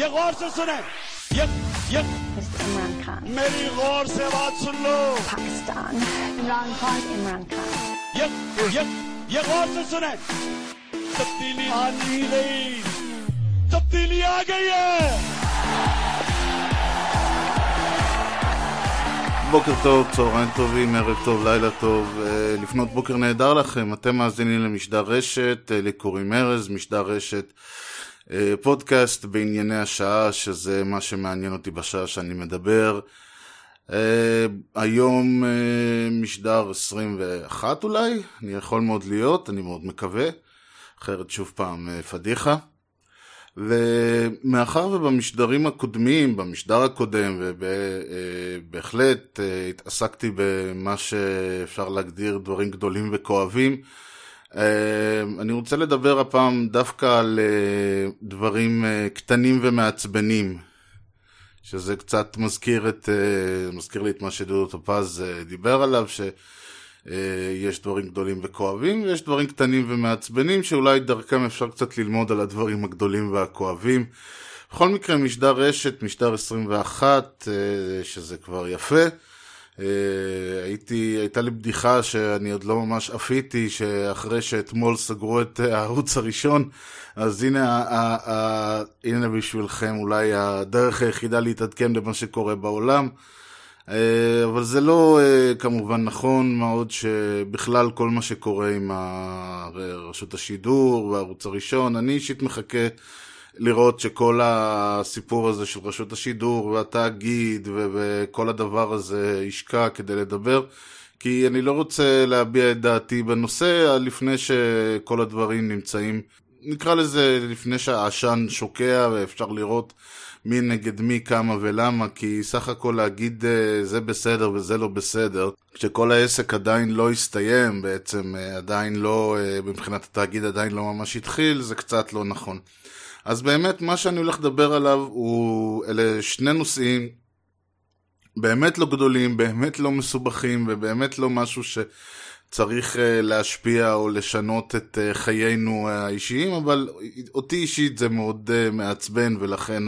ये गौर से सुने ये ये Mr. Imran Khan. मेरी गौर से बात सुन लो Pakistan. Imran Khan, Imran Khan. ये ये ये गौर से सुने तब्दीली आ नहीं गई तब्दीली आ गई है בוקר טוב, צהריים טובים, ערב טוב, לילה טוב, אה, לפנות בוקר נהדר לכם, אתם מאזינים למשדר רשת, אה, לי קוראים ארז, משדר רשת אה, פודקאסט בענייני השעה, שזה מה שמעניין אותי בשעה שאני מדבר. אה, היום אה, משדר 21 אולי, אני יכול מאוד להיות, אני מאוד מקווה, אחרת שוב פעם אה, פדיחה. ומאחר ובמשדרים הקודמים, במשדר הקודם, ובהחלט אה, התעסקתי במה שאפשר להגדיר דברים גדולים וכואבים, אה, אני רוצה לדבר הפעם דווקא על אה, דברים אה, קטנים ומעצבנים, שזה קצת מזכיר, את, אה, מזכיר לי את מה שדודו טופז דיבר עליו, ש... אה, יש דברים גדולים וכואבים, ויש דברים קטנים ומעצבנים, שאולי דרכם אפשר קצת ללמוד על הדברים הגדולים והכואבים. בכל מקרה, משדר רשת, משדר 21, אה, שזה כבר יפה. אה, הייתי, הייתה לי בדיחה שאני עוד לא ממש עפיתי, שאחרי שאתמול סגרו את הערוץ הראשון, אז הנה, ה- ה- ה- הנה בשבילכם אולי הדרך היחידה להתעדכן במה שקורה בעולם. אה, אבל זה לא אה, כמובן נכון, מה עוד שבכלל כל מה שקורה עם רשות השידור והערוץ הראשון, אני אישית מחכה לראות שכל הסיפור הזה של רשות השידור והתאגיד וכל הדבר הזה ישקע כדי לדבר, כי אני לא רוצה להביע את דעתי בנושא לפני שכל הדברים נמצאים, נקרא לזה לפני שהעשן שוקע ואפשר לראות מי נגד מי, כמה ולמה, כי סך הכל להגיד אה, זה בסדר וזה לא בסדר, כשכל העסק עדיין לא הסתיים, בעצם אה, עדיין לא, אה, מבחינת התאגיד עדיין לא ממש התחיל, זה קצת לא נכון. אז באמת, מה שאני הולך לדבר עליו הוא, אלה שני נושאים באמת לא גדולים, באמת לא מסובכים, ובאמת לא משהו שצריך אה, להשפיע או לשנות את אה, חיינו האישיים, אבל אותי אישית זה מאוד אה, מעצבן, ולכן.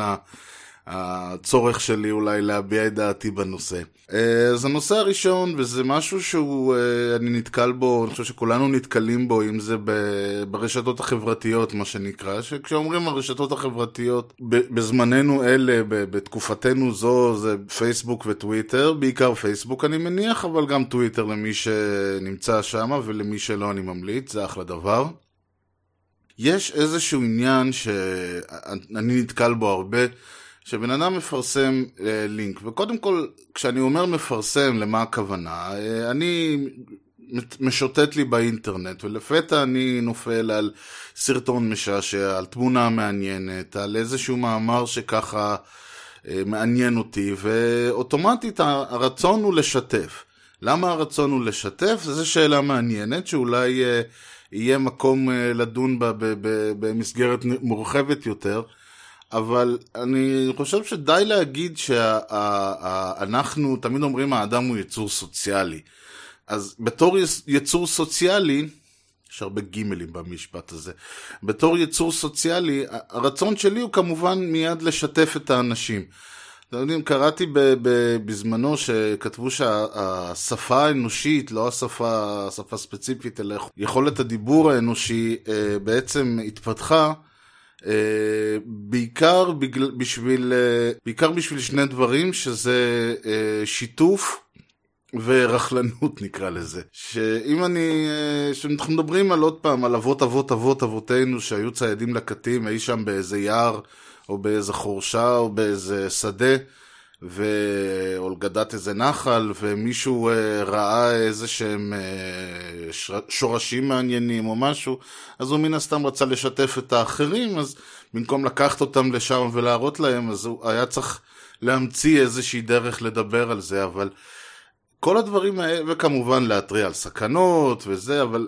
הצורך שלי אולי להביע את דעתי בנושא. אה, אז הנושא הראשון, וזה משהו שהוא, אה, נתקל בו, אני חושב שכולנו נתקלים בו, אם זה ברשתות החברתיות, מה שנקרא, שכשאומרים הרשתות החברתיות, בזמננו אלה, בתקופתנו זו, זה פייסבוק וטוויטר, בעיקר פייסבוק אני מניח, אבל גם טוויטר למי שנמצא שם, ולמי שלא אני ממליץ, זה אחלה דבר. יש איזשהו עניין שאני נתקל בו הרבה, שבן אדם מפרסם אה, לינק, וקודם כל, כשאני אומר מפרסם, למה הכוונה? אה, אני משוטט לי באינטרנט, ולפתע אני נופל על סרטון משעשע, על תמונה מעניינת, על איזשהו מאמר שככה אה, מעניין אותי, ואוטומטית הרצון הוא לשתף. למה הרצון הוא לשתף? זו שאלה מעניינת, שאולי אה, יהיה מקום אה, לדון בה במסגרת מורחבת יותר. אבל אני חושב שדי להגיד שאנחנו, תמיד אומרים האדם הוא יצור סוציאלי. אז בתור יצ- יצור סוציאלי, יש הרבה גימלים במשפט הזה, בתור יצור סוציאלי, הרצון שלי הוא כמובן מיד לשתף את האנשים. אתם יודעים, קראתי בזמנו שכתבו שהשפה האנושית, לא השפה, השפה ספציפית, אלא יכולת הדיבור האנושי, אה, בעצם התפתחה בעיקר בגלל, בשביל, אה, בעיקר בשביל שני דברים, שזה אה, שיתוף ורכלנות נקרא לזה. שאם אני, אה, שאנחנו מדברים על עוד פעם, על אבות אבות אבות אבותינו שהיו ציידים לקטים אי שם באיזה יער, או באיזה חורשה, או באיזה שדה, ו... או לגדת איזה נחל, ומישהו אה, ראה איזה שהם אה. שורשים מעניינים או משהו, אז הוא מן הסתם רצה לשתף את האחרים, אז במקום לקחת אותם לשם ולהראות להם, אז הוא היה צריך להמציא איזושהי דרך לדבר על זה, אבל כל הדברים האלה, וכמובן להתריע על סכנות וזה, אבל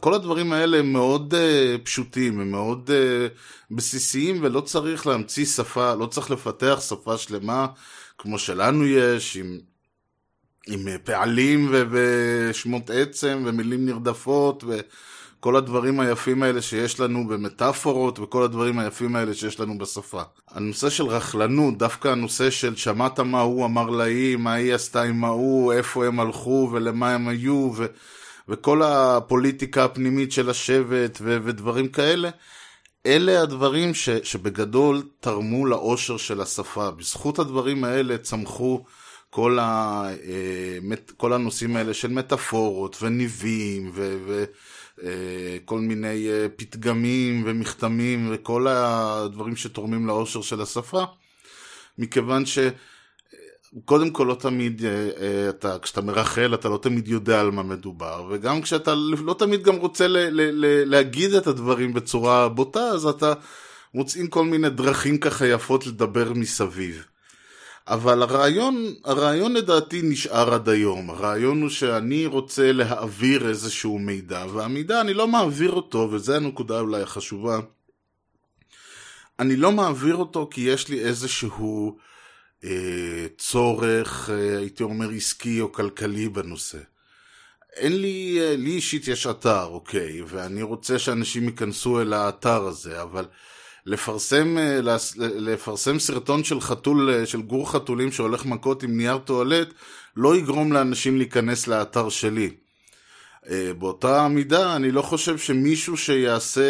כל הדברים האלה הם מאוד uh, פשוטים, הם מאוד uh, בסיסיים, ולא צריך להמציא שפה, לא צריך לפתח שפה שלמה כמו שלנו יש, עם, עם אה, פעלים ושמות עצם ומילים נרדפות, כל הדברים היפים האלה שיש לנו במטאפורות וכל הדברים היפים האלה שיש לנו בשפה. הנושא של רכלנות, דווקא הנושא של שמעת מה הוא אמר להיא, מה היא עשתה עם ההוא, איפה הם הלכו ולמה הם היו, ו... וכל הפוליטיקה הפנימית של השבט ו... ודברים כאלה, אלה הדברים ש... שבגדול תרמו לאושר של השפה. בזכות הדברים האלה צמחו כל, ה... אה, כל הנושאים האלה של מטאפורות וניבים ו... ו... אה, כל מיני אה, פתגמים ומכתמים וכל הדברים שתורמים לאושר של השפה, מכיוון ש... קודם כל לא תמיד, אה, אתה, כשאתה מרחל אתה לא תמיד יודע על מה מדובר, וגם כשאתה לא תמיד גם רוצה ל, ל, ל, להגיד את הדברים בצורה בוטה, אז אתה מוצאים כל מיני דרכים ככה יפות לדבר מסביב. אבל הרעיון, הרעיון לדעתי נשאר עד היום. הרעיון הוא שאני רוצה להעביר איזשהו מידע, והמידע אני לא מעביר אותו, וזו הנקודה אולי החשובה. אני לא מעביר אותו כי יש לי איזשהו אה, צורך, אה, הייתי אומר, עסקי או כלכלי בנושא. אין לי, אה, לי אישית יש אתר, אוקיי, ואני רוצה שאנשים ייכנסו אל האתר הזה, אבל לפרסם, אה, לפרסם סרטון של חתול, של גור חתולים שהולך מכות עם נייר טואלט, לא יגרום לאנשים להיכנס לאתר שלי. באותה מידה, אני לא חושב שמישהו שיעשה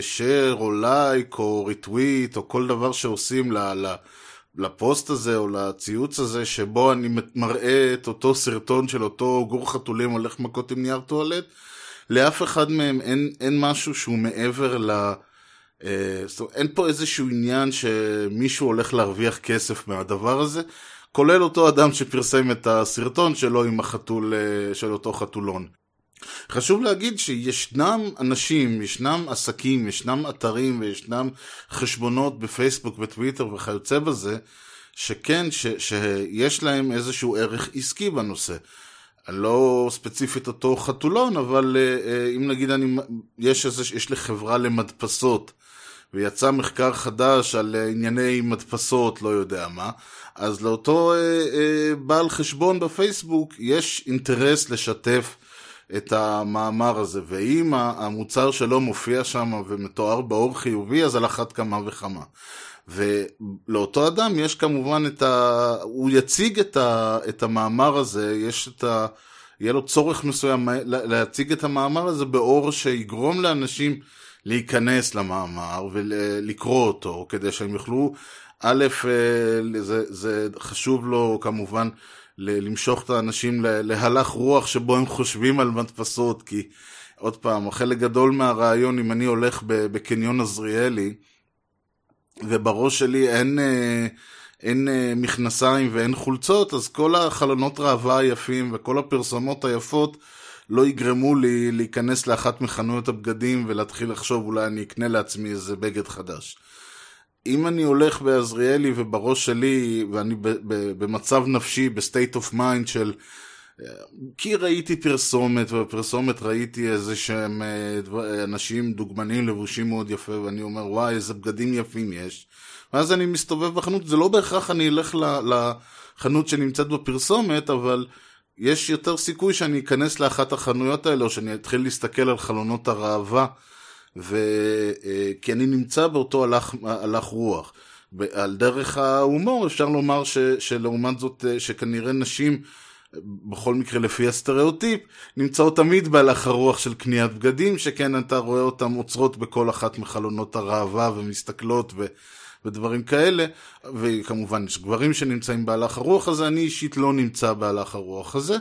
share או לייק או ריטוויט או כל דבר שעושים לפוסט הזה או לציוץ הזה, שבו אני מראה את אותו סרטון של אותו גור חתולים הולך מכות עם נייר טואלט, לאף אחד מהם אין, אין משהו שהוא מעבר ל... אה, זאת אומרת, אין פה איזשהו עניין שמישהו הולך להרוויח כסף מהדבר הזה, כולל אותו אדם שפרסם את הסרטון שלו עם החתול, אה, של אותו חתולון. חשוב להגיד שישנם אנשים, ישנם עסקים, ישנם אתרים וישנם חשבונות בפייסבוק וטוויטר וכיוצא בזה, שכן, ש, שיש להם איזשהו ערך עסקי בנושא. לא ספציפית אותו חתולון, אבל אה, אם נגיד אני, יש, איזה, יש לי חברה למדפסות, ויצא מחקר חדש על אה, ענייני מדפסות, לא יודע מה, אז לאותו אה, אה, בעל חשבון בפייסבוק יש אינטרס לשתף את המאמר הזה, ואם המוצר שלו מופיע שם ומתואר באור חיובי, אז על אחת כמה וכמה. ולאותו אדם יש כמובן את ה... הוא יציג את, ה... את המאמר הזה, יש את ה... יהיה לו צורך מסוים להציג את המאמר הזה באור שיגרום לאנשים להיכנס למאמר ולקרוא אותו, כדי שהם יוכלו, א', אה, זה, זה חשוב לו כמובן למשוך את האנשים להלך רוח שבו הם חושבים על מדפסות, כי עוד פעם, חלק גדול מהרעיון, אם אני הולך בקניון עזריאלי, ובראש שלי אין, אה, אין אה, מכנסיים ואין חולצות, אז כל החלונות ראווה היפים וכל הפרסומות היפות לא יגרמו לי להיכנס לאחת מחנויות הבגדים ולהתחיל לחשוב אולי אני אקנה לעצמי איזה בגד חדש. אם אני הולך בעזריאלי ובראש שלי ואני במצב נפשי, ב state of mind של... כי ראיתי פרסומת, ובפרסומת ראיתי איזה שהם אה, אנשים דוגמנים לבושים מאוד יפה, ואני אומר, וואי, איזה בגדים יפים יש. ואז אני מסתובב בחנות, זה לא בהכרח אני אלך לחנות שנמצאת בפרסומת, אבל יש יותר סיכוי שאני אכנס לאחת החנויות האלה, או שאני אתחיל להסתכל על חלונות הראווה, ו... אה, כי אני נמצא באותו הלך, הלך רוח. על דרך ההומור אפשר לומר ש... שלעומת זאת, אה, שכנראה נשים, בכל מקרה לפי הסטריאוטיפ, נמצאות תמיד בהלך הרוח של קניית בגדים, שכן אתה רואה אותן עוצרות בכל אחת מחלונות הראווה ומסתכלות ו... ודברים כאלה, וכמובן יש גברים שנמצאים בהלך הרוח הזה, אני אישית לא נמצא בהלך הרוח הזה.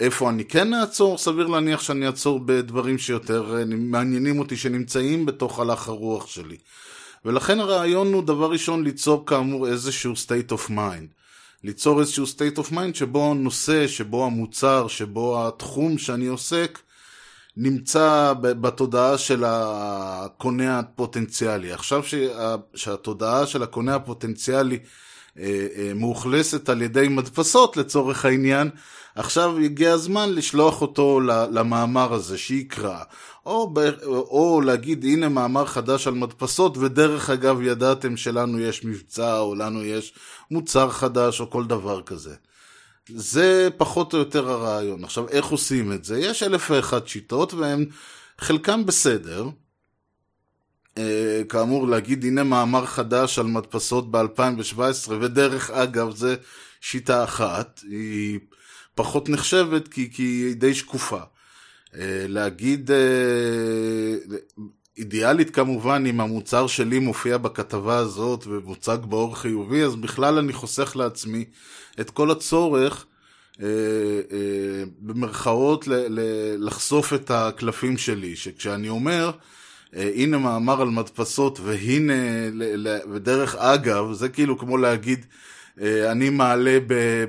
איפה אני כן אעצור? סביר להניח שאני אעצור בדברים שיותר אה, מעניינים אותי שנמצאים בתוך הלך הרוח שלי. ולכן הרעיון הוא דבר ראשון ליצור כאמור איזשהו state of mind. ליצור איזשהו state of mind שבו הנושא, שבו המוצר, שבו התחום שאני עוסק, נמצא בתודעה של הקונה הפוטנציאלי. עכשיו שה, שהתודעה של הקונה הפוטנציאלי אה, אה, מאוכלסת על ידי מדפסות לצורך העניין, עכשיו הגיע הזמן לשלוח אותו למאמר הזה, שיקרא. או, או להגיד הנה מאמר חדש על מדפסות ודרך אגב ידעתם שלנו יש מבצע או לנו יש מוצר חדש או כל דבר כזה. זה פחות או יותר הרעיון. עכשיו, איך עושים את זה? יש אלף ואחת שיטות, והן חלקם בסדר. אה, כאמור, להגיד הנה מאמר חדש על מדפסות ב-2017, ודרך אגב, זה שיטה אחת, היא פחות נחשבת כי, כי היא די שקופה. אה, להגיד, אה, אידיאלית כמובן, אם המוצר שלי מופיע בכתבה הזאת ומוצג באור חיובי, אז בכלל אני חוסך לעצמי את כל הצורך אה, במרכאות לחשוף את הקלפים שלי, שכשאני אומר, הנה מאמר על מדפסות והנה, ודרך אגב, זה כאילו כמו להגיד, אני מעלה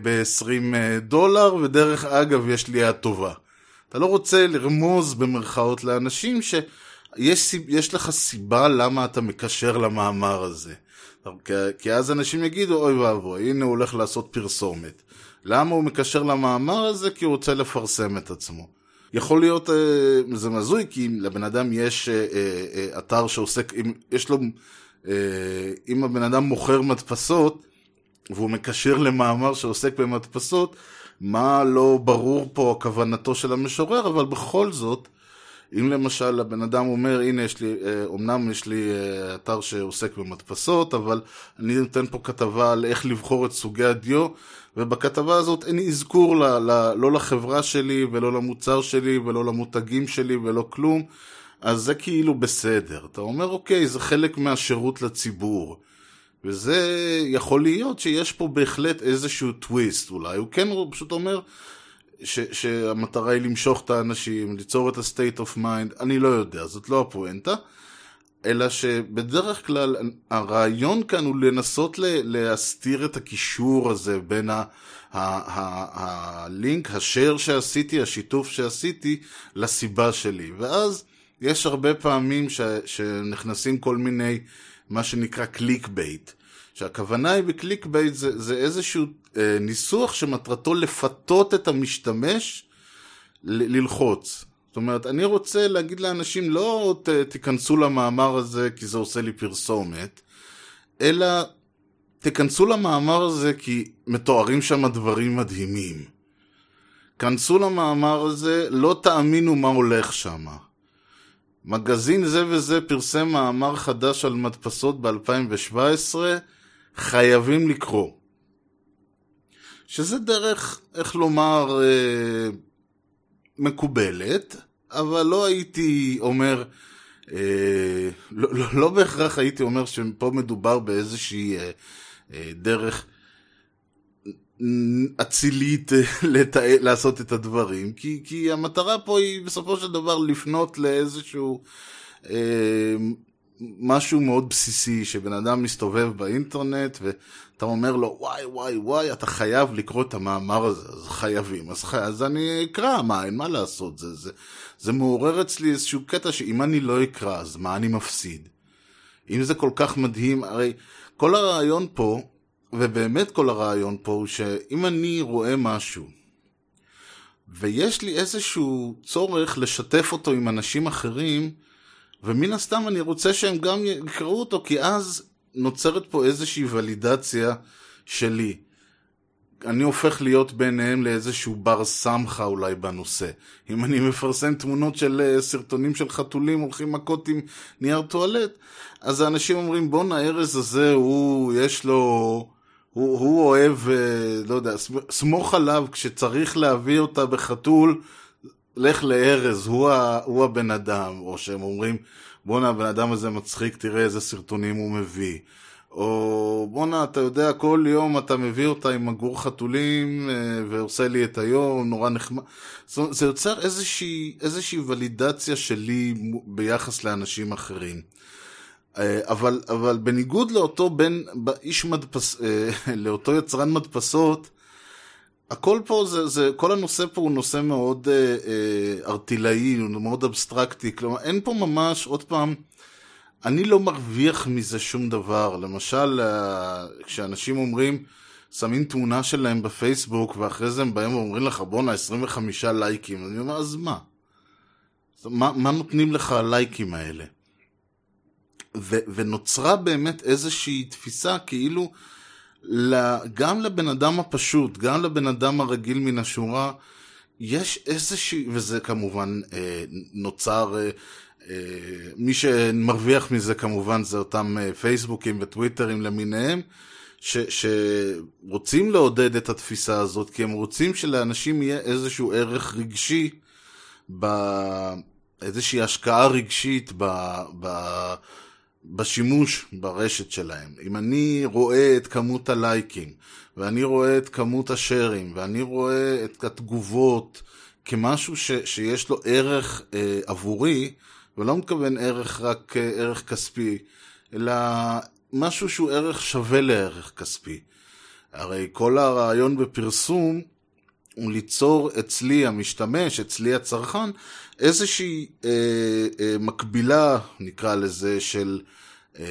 ב-20 דולר ודרך אגב יש לי יד טובה. אתה לא רוצה לרמוז במרכאות לאנשים שיש יש לך סיבה למה אתה מקשר למאמר הזה. כי אז אנשים יגידו, אוי ואבוי, הנה הוא הולך לעשות פרסומת. למה הוא מקשר למאמר הזה? כי הוא רוצה לפרסם את עצמו. יכול להיות, אה, זה מזוי, כי אם לבן אדם יש אה, אה, אתר שעוסק, אם יש לו, אם הבן אדם מוכר מדפסות, והוא מקשר למאמר שעוסק במדפסות, מה לא ברור פה כוונתו של המשורר, אבל בכל זאת, אם למשל הבן אדם אומר, הנה יש לי, אומנם יש לי אתר שעוסק במדפסות, אבל אני נותן פה כתבה על איך לבחור את סוגי הדיו, ובכתבה הזאת אין אזכור ל, ל, לא לחברה שלי, ולא למוצר שלי, ולא למותגים שלי, ולא כלום, אז זה כאילו בסדר. אתה אומר, אוקיי, זה חלק מהשירות לציבור. וזה יכול להיות שיש פה בהחלט איזשהו טוויסט אולי, הוא כן הוא פשוט אומר ש, שהמטרה היא למשוך את האנשים, ליצור את ה-state of mind, אני לא יודע, זאת לא הפואנטה, אלא שבדרך כלל הרעיון כאן הוא לנסות להסתיר את הקישור הזה בין הלינק, ה share שעשיתי, השיתוף שעשיתי, לסיבה שלי. ואז יש הרבה פעמים ש, שנכנסים כל מיני, מה שנקרא clickbait. שהכוונה היא ב clickbait זה, זה איזשהו אה, ניסוח שמטרתו לפתות את המשתמש ל- ללחוץ. זאת אומרת, אני רוצה להגיד לאנשים, לא ת, תיכנסו למאמר הזה כי זה עושה לי פרסומת, אלא תיכנסו למאמר הזה כי מתוארים שם דברים מדהימים. כנסו למאמר הזה, לא תאמינו מה הולך שם. מגזין זה וזה פרסם מאמר חדש על מדפסות ב-2017, חייבים לקרוא. שזה דרך, איך לומר, אה, מקובלת, אבל לא הייתי אומר, אה, לא, לא, לא בהכרח הייתי אומר שפה מדובר באיזושהי אה, אה, דרך אצילית לתא, לעשות את הדברים, כי, כי המטרה פה היא בסופו של דבר לפנות לאיזשהו אה, משהו מאוד בסיסי, שבן אדם מסתובב באינטרנט ואתה אומר לו, וואי, וואי, וואי, אתה חייב לקרוא את המאמר הזה, אז חייבים, אז, חי... אז אני אקרא, מה, אין מה לעשות, זה, זה, זה מעורר אצלי איזשהו קטע שאם אני לא אקרא, אז מה אני מפסיד? אם זה כל כך מדהים, הרי כל הרעיון פה, ובאמת כל הרעיון פה, הוא שאם אני רואה משהו, ויש לי איזשהו צורך לשתף אותו עם אנשים אחרים, ומן הסתם אני רוצה שהם גם יקראו אותו, כי אז נוצרת פה איזושהי ולידציה שלי. אני הופך להיות ביניהם לאיזשהו בר סמכה אולי בנושא. אם אני מפרסם תמונות של אה, סרטונים של חתולים הולכים מכות עם נייר טואלט, אז האנשים אומרים בואנה הארז הזה הוא, יש לו, הוא, הוא אוהב, אה, לא יודע, סמוך עליו כשצריך להביא אותה בחתול, לך לארז, הוא, הוא הבן אדם, או שהם אומרים, בואנה, הבן אדם הזה מצחיק, תראה איזה סרטונים הוא מביא. או בואנה, אתה יודע, כל יום אתה מביא אותה עם מגור חתולים אה, ועושה לי את היום, נורא נחמד. זאת אומרת, זה יוצר איזושהי, איזושהי ולידציה שלי ביחס לאנשים אחרים. אה, אבל, אבל בניגוד לאותו בן, איש מדפס, אה, לאותו יצרן מדפסות, הכל פה זה, זה, כל הנושא פה הוא נושא מאוד אה, אה, ארטילאי, הוא מאוד אבסטרקטי, כלומר אין פה ממש, עוד פעם, אני לא מרוויח מזה שום דבר. למשל, אה, כשאנשים אומרים, שמים תמונה שלהם בפייסבוק, ואחרי זה הם באים ואומרים לך, בואנה, 25 לייקים, אני אומר, אז מה? מה, מה נותנים לך הלייקים האלה? ו, ונוצרה באמת איזושהי תפיסה כאילו גם לבן אדם הפשוט, גם לבן אדם הרגיל מן השורה, יש איזושהי, וזה כמובן אה, נוצר, אה, אה, מי שמרוויח מזה כמובן זה אותם אה, פייסבוקים וטוויטרים למיניהם, ש, שרוצים לעודד את התפיסה הזאת, כי הם רוצים שלאנשים יהיה איזשהו ערך רגשי, באיזושהי השקעה רגשית ב, ב, בשימוש ברשת שלהם. אם אני רואה את כמות הלייקים, ואני רואה את כמות השרים, ואני רואה את התגובות כמשהו ש, שיש לו ערך אה, עבורי, ולא מתכוון ערך רק אה, ערך כספי, אלא משהו שהוא ערך שווה לערך כספי. הרי כל הרעיון בפרסום הוא ליצור אצלי המשתמש, אצלי הצרכן, איזושהי אה, אה, מקבילה, נקרא לזה, של, אה,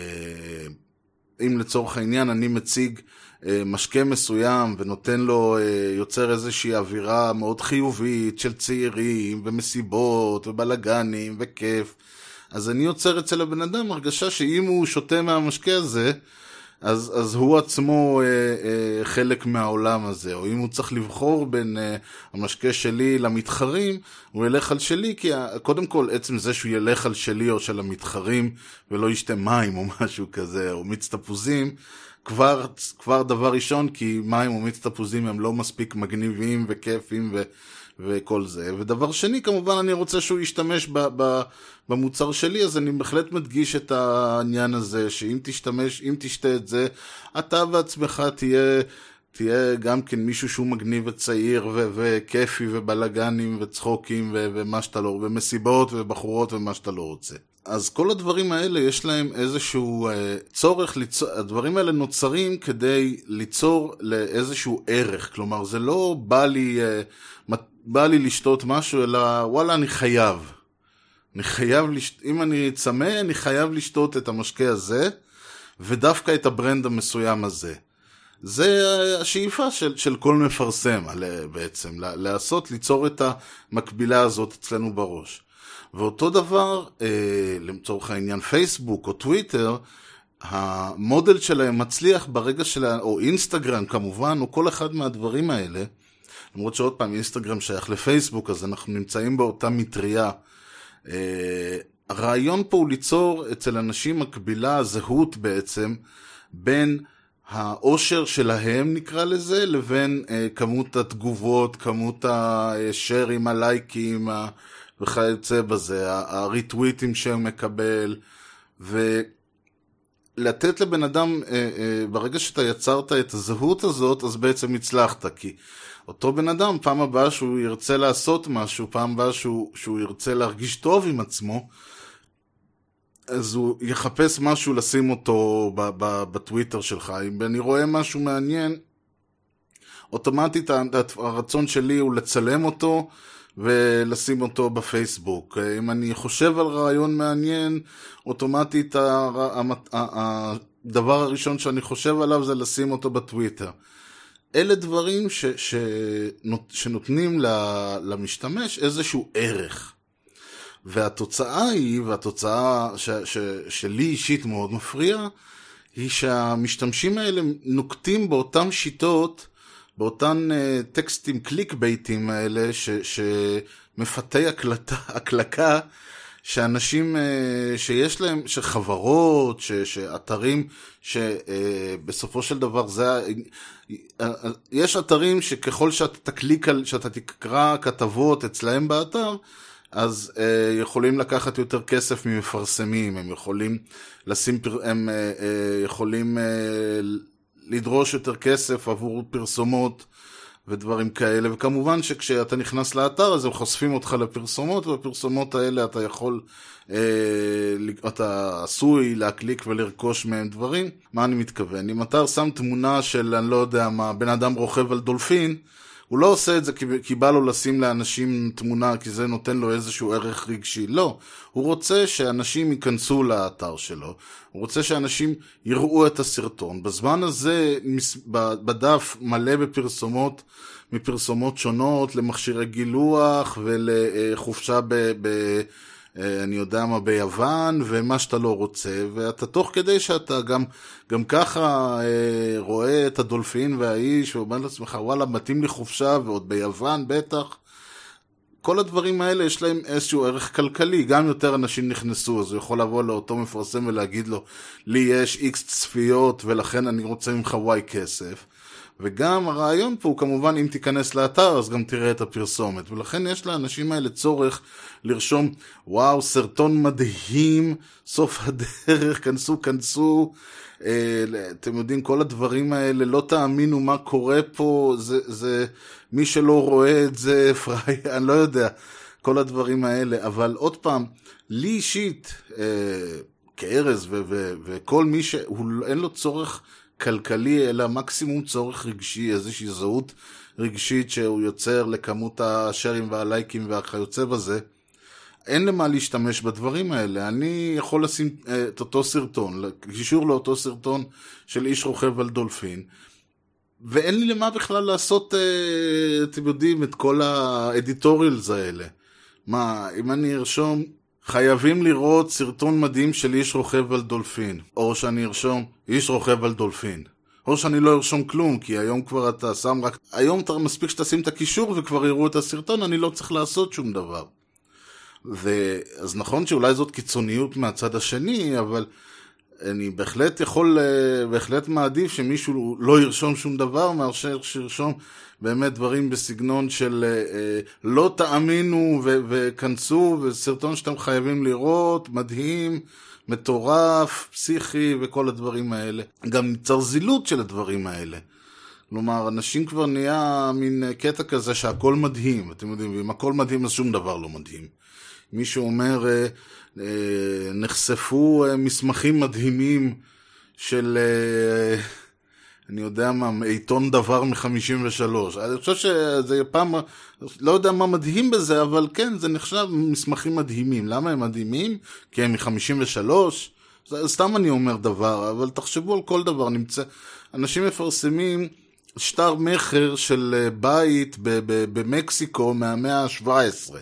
אם לצורך העניין אני מציג אה, משקה מסוים ונותן לו, אה, יוצר איזושהי אווירה מאוד חיובית של צעירים ומסיבות ובלאגנים וכיף, אז אני יוצר אצל הבן אדם הרגשה שאם הוא שותה מהמשקה הזה, אז, אז הוא עצמו אה, אה, חלק מהעולם הזה, או אם הוא צריך לבחור בין אה, המשקה שלי למתחרים, הוא ילך על שלי, כי קודם כל עצם זה שהוא ילך על שלי או של המתחרים, ולא ישתה מים או משהו כזה, או מיץ תפוזים, כבר, כבר דבר ראשון, כי מים או מיץ תפוזים הם לא מספיק מגניבים וכיפים ו... וכל זה. ודבר שני, כמובן אני רוצה שהוא ישתמש ב, ב, במוצר שלי, אז אני בהחלט מדגיש את העניין הזה, שאם תשתמש, אם תשתה את זה, אתה בעצמך תהיה... תהיה גם כן מישהו שהוא מגניב וצעיר ו- וכיפי ובלאגנים וצחוקים ו- ומה שאתה לא, ומסיבות ובחורות ומה שאתה לא רוצה. אז כל הדברים האלה יש להם איזשהו אה, צורך, ליצור, הדברים האלה נוצרים כדי ליצור לאיזשהו ערך, כלומר זה לא בא לי, אה, בא לי לשתות משהו, אלא וואלה אני חייב. אני חייב, לש... אם אני צמא, אני חייב לשתות את המשקה הזה, ודווקא את ה brand המסוים הזה. זה השאיפה של, של כל מפרסם בעצם, לעשות, ליצור את המקבילה הזאת אצלנו בראש. ואותו דבר, אה, לצורך העניין פייסבוק או טוויטר, המודל שלהם מצליח ברגע של, או אינסטגרם כמובן, או כל אחד מהדברים האלה, למרות שעוד פעם אינסטגרם שייך לפייסבוק, אז אנחנו נמצאים באותה מטריה. אה, הרעיון פה הוא ליצור אצל אנשים מקבילה, זהות בעצם, בין העושר שלהם נקרא לזה, לבין אה, כמות התגובות, כמות השרים, הלייקים וכיוצא בזה, הריטוויטים שהוא מקבל, ולתת לבן אדם, אה, אה, ברגע שאתה יצרת את הזהות הזאת, אז בעצם הצלחת, כי אותו בן אדם, פעם הבאה שהוא ירצה לעשות משהו, פעם הבאה שהוא, שהוא ירצה להרגיש טוב עם עצמו, אז הוא יחפש משהו לשים אותו בטוויטר שלך. אם אני רואה משהו מעניין, אוטומטית הרצון שלי הוא לצלם אותו ולשים אותו בפייסבוק. אם אני חושב על רעיון מעניין, אוטומטית הדבר הראשון שאני חושב עליו זה לשים אותו בטוויטר. אלה דברים ש, ש, שנותנים למשתמש איזשהו ערך. והתוצאה היא, והתוצאה ש, ש, שלי אישית מאוד מפריעה, היא שהמשתמשים האלה נוקטים באותן שיטות, באותן uh, טקסטים קליק בייטים האלה, ש, שמפתי הקלטה, הקלקה, שאנשים uh, שיש להם, שחברות, ש, שאתרים, שבסופו uh, של דבר זה, יש אתרים שככל שאתה תקליק, שאתה תקרא כתבות אצלהם באתר, אז אה, יכולים לקחת יותר כסף ממפרסמים, הם יכולים לשים, הם אה, אה, יכולים אה, לדרוש יותר כסף עבור פרסומות ודברים כאלה, וכמובן שכשאתה נכנס לאתר אז הם חושפים אותך לפרסומות, ובפרסומות האלה אתה יכול, אה, אתה עשוי להקליק ולרכוש מהם דברים. מה אני מתכוון? אם אתה שם תמונה של, אני לא יודע מה, בן אדם רוכב על דולפין, הוא לא עושה את זה כי, כי בא לו לשים לאנשים תמונה, כי זה נותן לו איזשהו ערך רגשי. לא. הוא רוצה שאנשים ייכנסו לאתר שלו, הוא רוצה שאנשים יראו את הסרטון. בזמן הזה, בדף מלא בפרסומות, מפרסומות שונות למכשירי גילוח ולחופשה ב... ב אני יודע מה, ביוון, ומה שאתה לא רוצה, ואתה תוך כדי שאתה גם, גם ככה אה, רואה את הדולפין והאיש, ואומר לעצמך, וואלה, מתאים לי חופשה, ועוד ביוון בטח, כל הדברים האלה יש להם איזשהו ערך כלכלי, גם יותר אנשים נכנסו, אז הוא יכול לבוא לאותו מפרסם ולהגיד לו, לי יש איקס צפיות ולכן אני רוצה ממך וואי כסף. וגם הרעיון פה הוא כמובן אם תיכנס לאתר אז גם תראה את הפרסומת. ולכן יש לאנשים האלה צורך לרשום וואו סרטון מדהים סוף הדרך כנסו כנסו. אה, אתם יודעים כל הדברים האלה לא תאמינו מה קורה פה זה, זה מי שלא רואה את זה פראי אני לא יודע כל הדברים האלה. אבל עוד פעם לי אישית אה, כארז וכל מי שאין לו צורך כלכלי, אלא מקסימום צורך רגשי, איזושהי זהות רגשית שהוא יוצר לכמות השרים והלייקים והכיוצא בזה. אין למה להשתמש בדברים האלה. אני יכול לשים אה, את אותו סרטון, קישור לאותו סרטון של איש רוכב על דולפין, ואין לי למה בכלל לעשות, אה, אתם יודעים, את כל האדיטוריאלס האלה. מה, אם אני ארשום חייבים לראות סרטון מדהים של איש רוכב על דולפין. או שאני ארשום איש רוכב על דולפין. או שאני לא ארשום כלום, כי היום כבר אתה שם רק... היום אתה מספיק שתשים את הקישור וכבר יראו את הסרטון, אני לא צריך לעשות שום דבר. ו... אז נכון שאולי זאת קיצוניות מהצד השני, אבל אני בהחלט יכול, אה, בהחלט מעדיף שמישהו לא ירשום שום דבר מאשר שירשום באמת דברים בסגנון של אה, אה, לא תאמינו וכנסו, וסרטון שאתם חייבים לראות, מדהים, מטורף, פסיכי וכל הדברים האלה. גם ניצר זילות של הדברים האלה. כלומר, אנשים כבר נהיה מין קטע כזה שהכל מדהים, אתם יודעים, ואם הכל מדהים אז שום דבר לא מדהים. מישהו אומר, אה, אה, נחשפו אה, מסמכים מדהימים של, אה, אני יודע מה, עיתון דבר מ-53. אני חושב שזה פעם, לא יודע מה מדהים בזה, אבל כן, זה נחשב מסמכים מדהימים. למה הם מדהימים? כי הם מ-53? סתם אני אומר דבר, אבל תחשבו על כל דבר. נמצא, אנשים מפרסמים שטר מכר של בית במקסיקו מהמאה ה-17.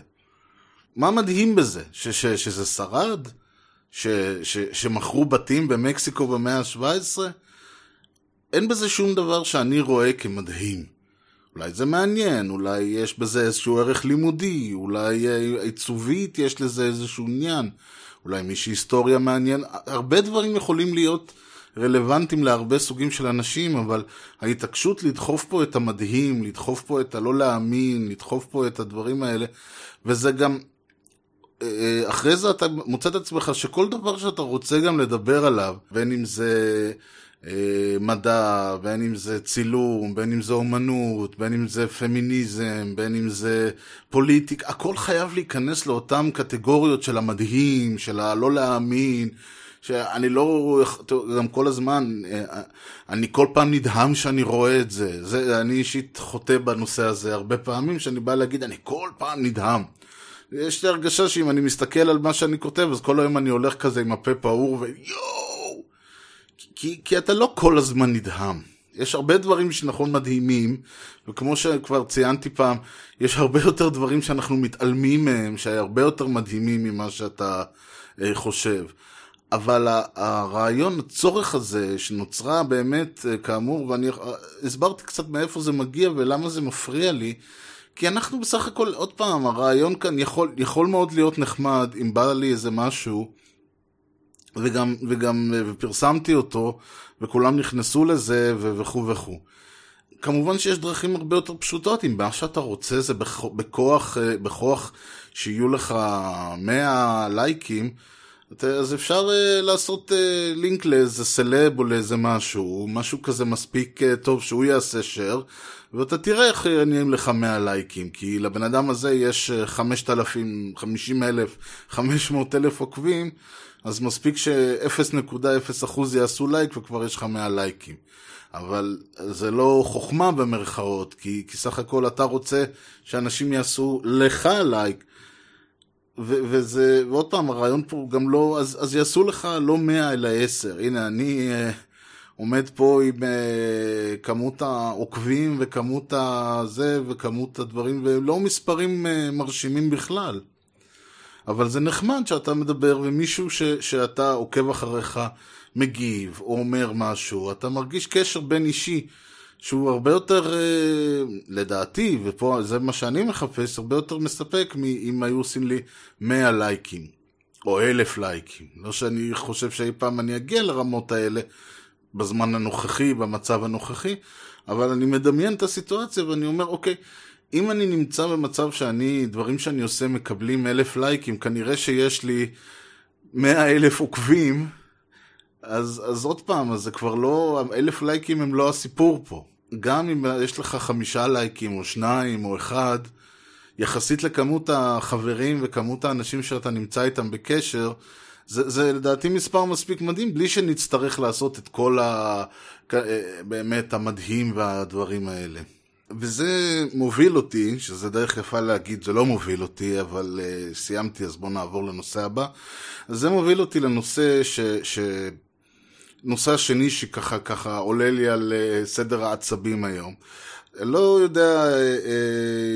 מה מדהים בזה? ש, ש, שזה שרד? ש, ש, שמכרו בתים במקסיקו במאה ה-17? אין בזה שום דבר שאני רואה כמדהים. אולי זה מעניין, אולי יש בזה איזשהו ערך לימודי, אולי אה, עיצובית יש לזה איזשהו עניין, אולי מי שהיסטוריה מעניין, הרבה דברים יכולים להיות רלוונטיים להרבה סוגים של אנשים, אבל ההתעקשות לדחוף פה את המדהים, לדחוף פה את הלא להאמין, לדחוף פה את הדברים האלה, וזה גם, אה, אחרי זה אתה מוצא את עצמך שכל דבר שאתה רוצה גם לדבר עליו, בין אם זה אה, מדע, בין אם זה צילום, בין אם זה אומנות, בין אם זה פמיניזם, בין אם זה פוליטיק, הכל חייב להיכנס לאותן קטגוריות של המדהים, של הלא להאמין. שאני לא, גם כל הזמן, אה, אני כל פעם נדהם שאני רואה את זה. זה אני אישית חוטא בנושא הזה הרבה פעמים, שאני בא להגיד, אני כל פעם נדהם. יש לי הרגשה שאם אני מסתכל על מה שאני כותב, אז כל היום אני הולך כזה עם הפה פעור ויואו! כי, כי אתה לא כל הזמן נדהם. יש הרבה דברים שנכון מדהימים, וכמו שכבר ציינתי פעם, יש הרבה יותר דברים שאנחנו מתעלמים מהם, שהרבה יותר מדהימים ממה שאתה אה, חושב. אבל הרעיון, הצורך הזה, שנוצרה באמת, אה, כאמור, ואני אה, הסברתי קצת מאיפה זה מגיע ולמה זה מפריע לי, כי אנחנו בסך הכל, עוד פעם, הרעיון כאן יכול, יכול מאוד להיות נחמד אם בא לי איזה משהו, וגם, וגם ופרסמתי אותו, וכולם נכנסו לזה, וכו' וכו'. כמובן שיש דרכים הרבה יותר פשוטות, אם מה שאתה רוצה זה בכוח, בכוח שיהיו לך 100 לייקים, אז אפשר uh, לעשות לינק לאיזה סלב או לאיזה משהו, משהו כזה מספיק טוב שהוא יעשה share, ואתה תראה איך נהיים לך 100 לייקים, כי לבן אדם הזה יש 5,000, 50 אלף, 500 אלף עוקבים, אז מספיק ש-0.0% יעשו לייק וכבר יש לך 100 לייקים. אבל זה לא חוכמה במרכאות, כי, כי סך הכל אתה רוצה שאנשים יעשו לך לייק. ו- וזה, ועוד פעם, הרעיון פה גם לא, אז, אז יעשו לך לא 100 אלא 10. הנה, אני uh, עומד פה עם uh, כמות העוקבים וכמות הזה וכמות הדברים, ולא מספרים uh, מרשימים בכלל. אבל זה נחמד שאתה מדבר ומישהו ש- שאתה עוקב אחריך מגיב או אומר משהו, אתה מרגיש קשר בין אישי. שהוא הרבה יותר, אה, לדעתי, ופה זה מה שאני מחפש, הרבה יותר מספק מאם היו עושים לי 100 לייקים, או 1,000 לייקים. לא שאני חושב שאי פעם אני אגיע לרמות האלה בזמן הנוכחי, במצב הנוכחי, אבל אני מדמיין את הסיטואציה ואני אומר, אוקיי, אם אני נמצא במצב שאני, דברים שאני עושה מקבלים אלף לייקים, כנראה שיש לי מאה אלף עוקבים, אז, אז עוד פעם, אז זה כבר לא, אלף לייקים הם לא הסיפור פה. גם אם יש לך חמישה לייקים, או שניים, או אחד, יחסית לכמות החברים וכמות האנשים שאתה נמצא איתם בקשר, זה, זה לדעתי מספר מספיק מדהים, בלי שנצטרך לעשות את כל ה... באמת המדהים והדברים האלה. וזה מוביל אותי, שזה דרך יפה להגיד, זה לא מוביל אותי, אבל uh, סיימתי, אז בואו נעבור לנושא הבא. זה מוביל אותי לנושא ש... ש... נושא השני שככה ככה עולה לי על uh, סדר העצבים היום. לא יודע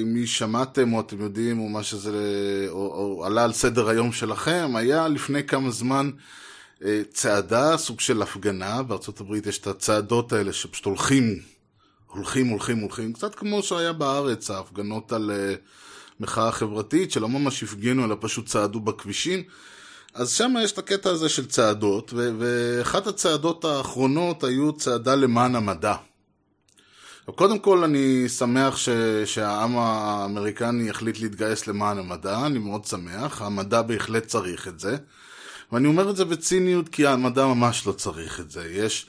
מי שמעתם או אתם יודעים או מה שזה, או, או עלה על סדר היום שלכם, היה לפני כמה זמן צעדה, סוג של הפגנה, בארצות הברית יש את הצעדות האלה שפשוט הולכים הולכים, הולכים, הולכים, קצת כמו שהיה בארץ, ההפגנות על מחאה חברתית, שלא ממש הפגינו, אלא פשוט צעדו בכבישים. אז שם יש את הקטע הזה של צעדות, ו- ואחת הצעדות האחרונות היו צעדה למען המדע. קודם כל אני שמח ש- שהעם האמריקני החליט להתגייס למען המדע, אני מאוד שמח, המדע בהחלט צריך את זה. ואני אומר את זה בציניות כי המדע ממש לא צריך את זה. יש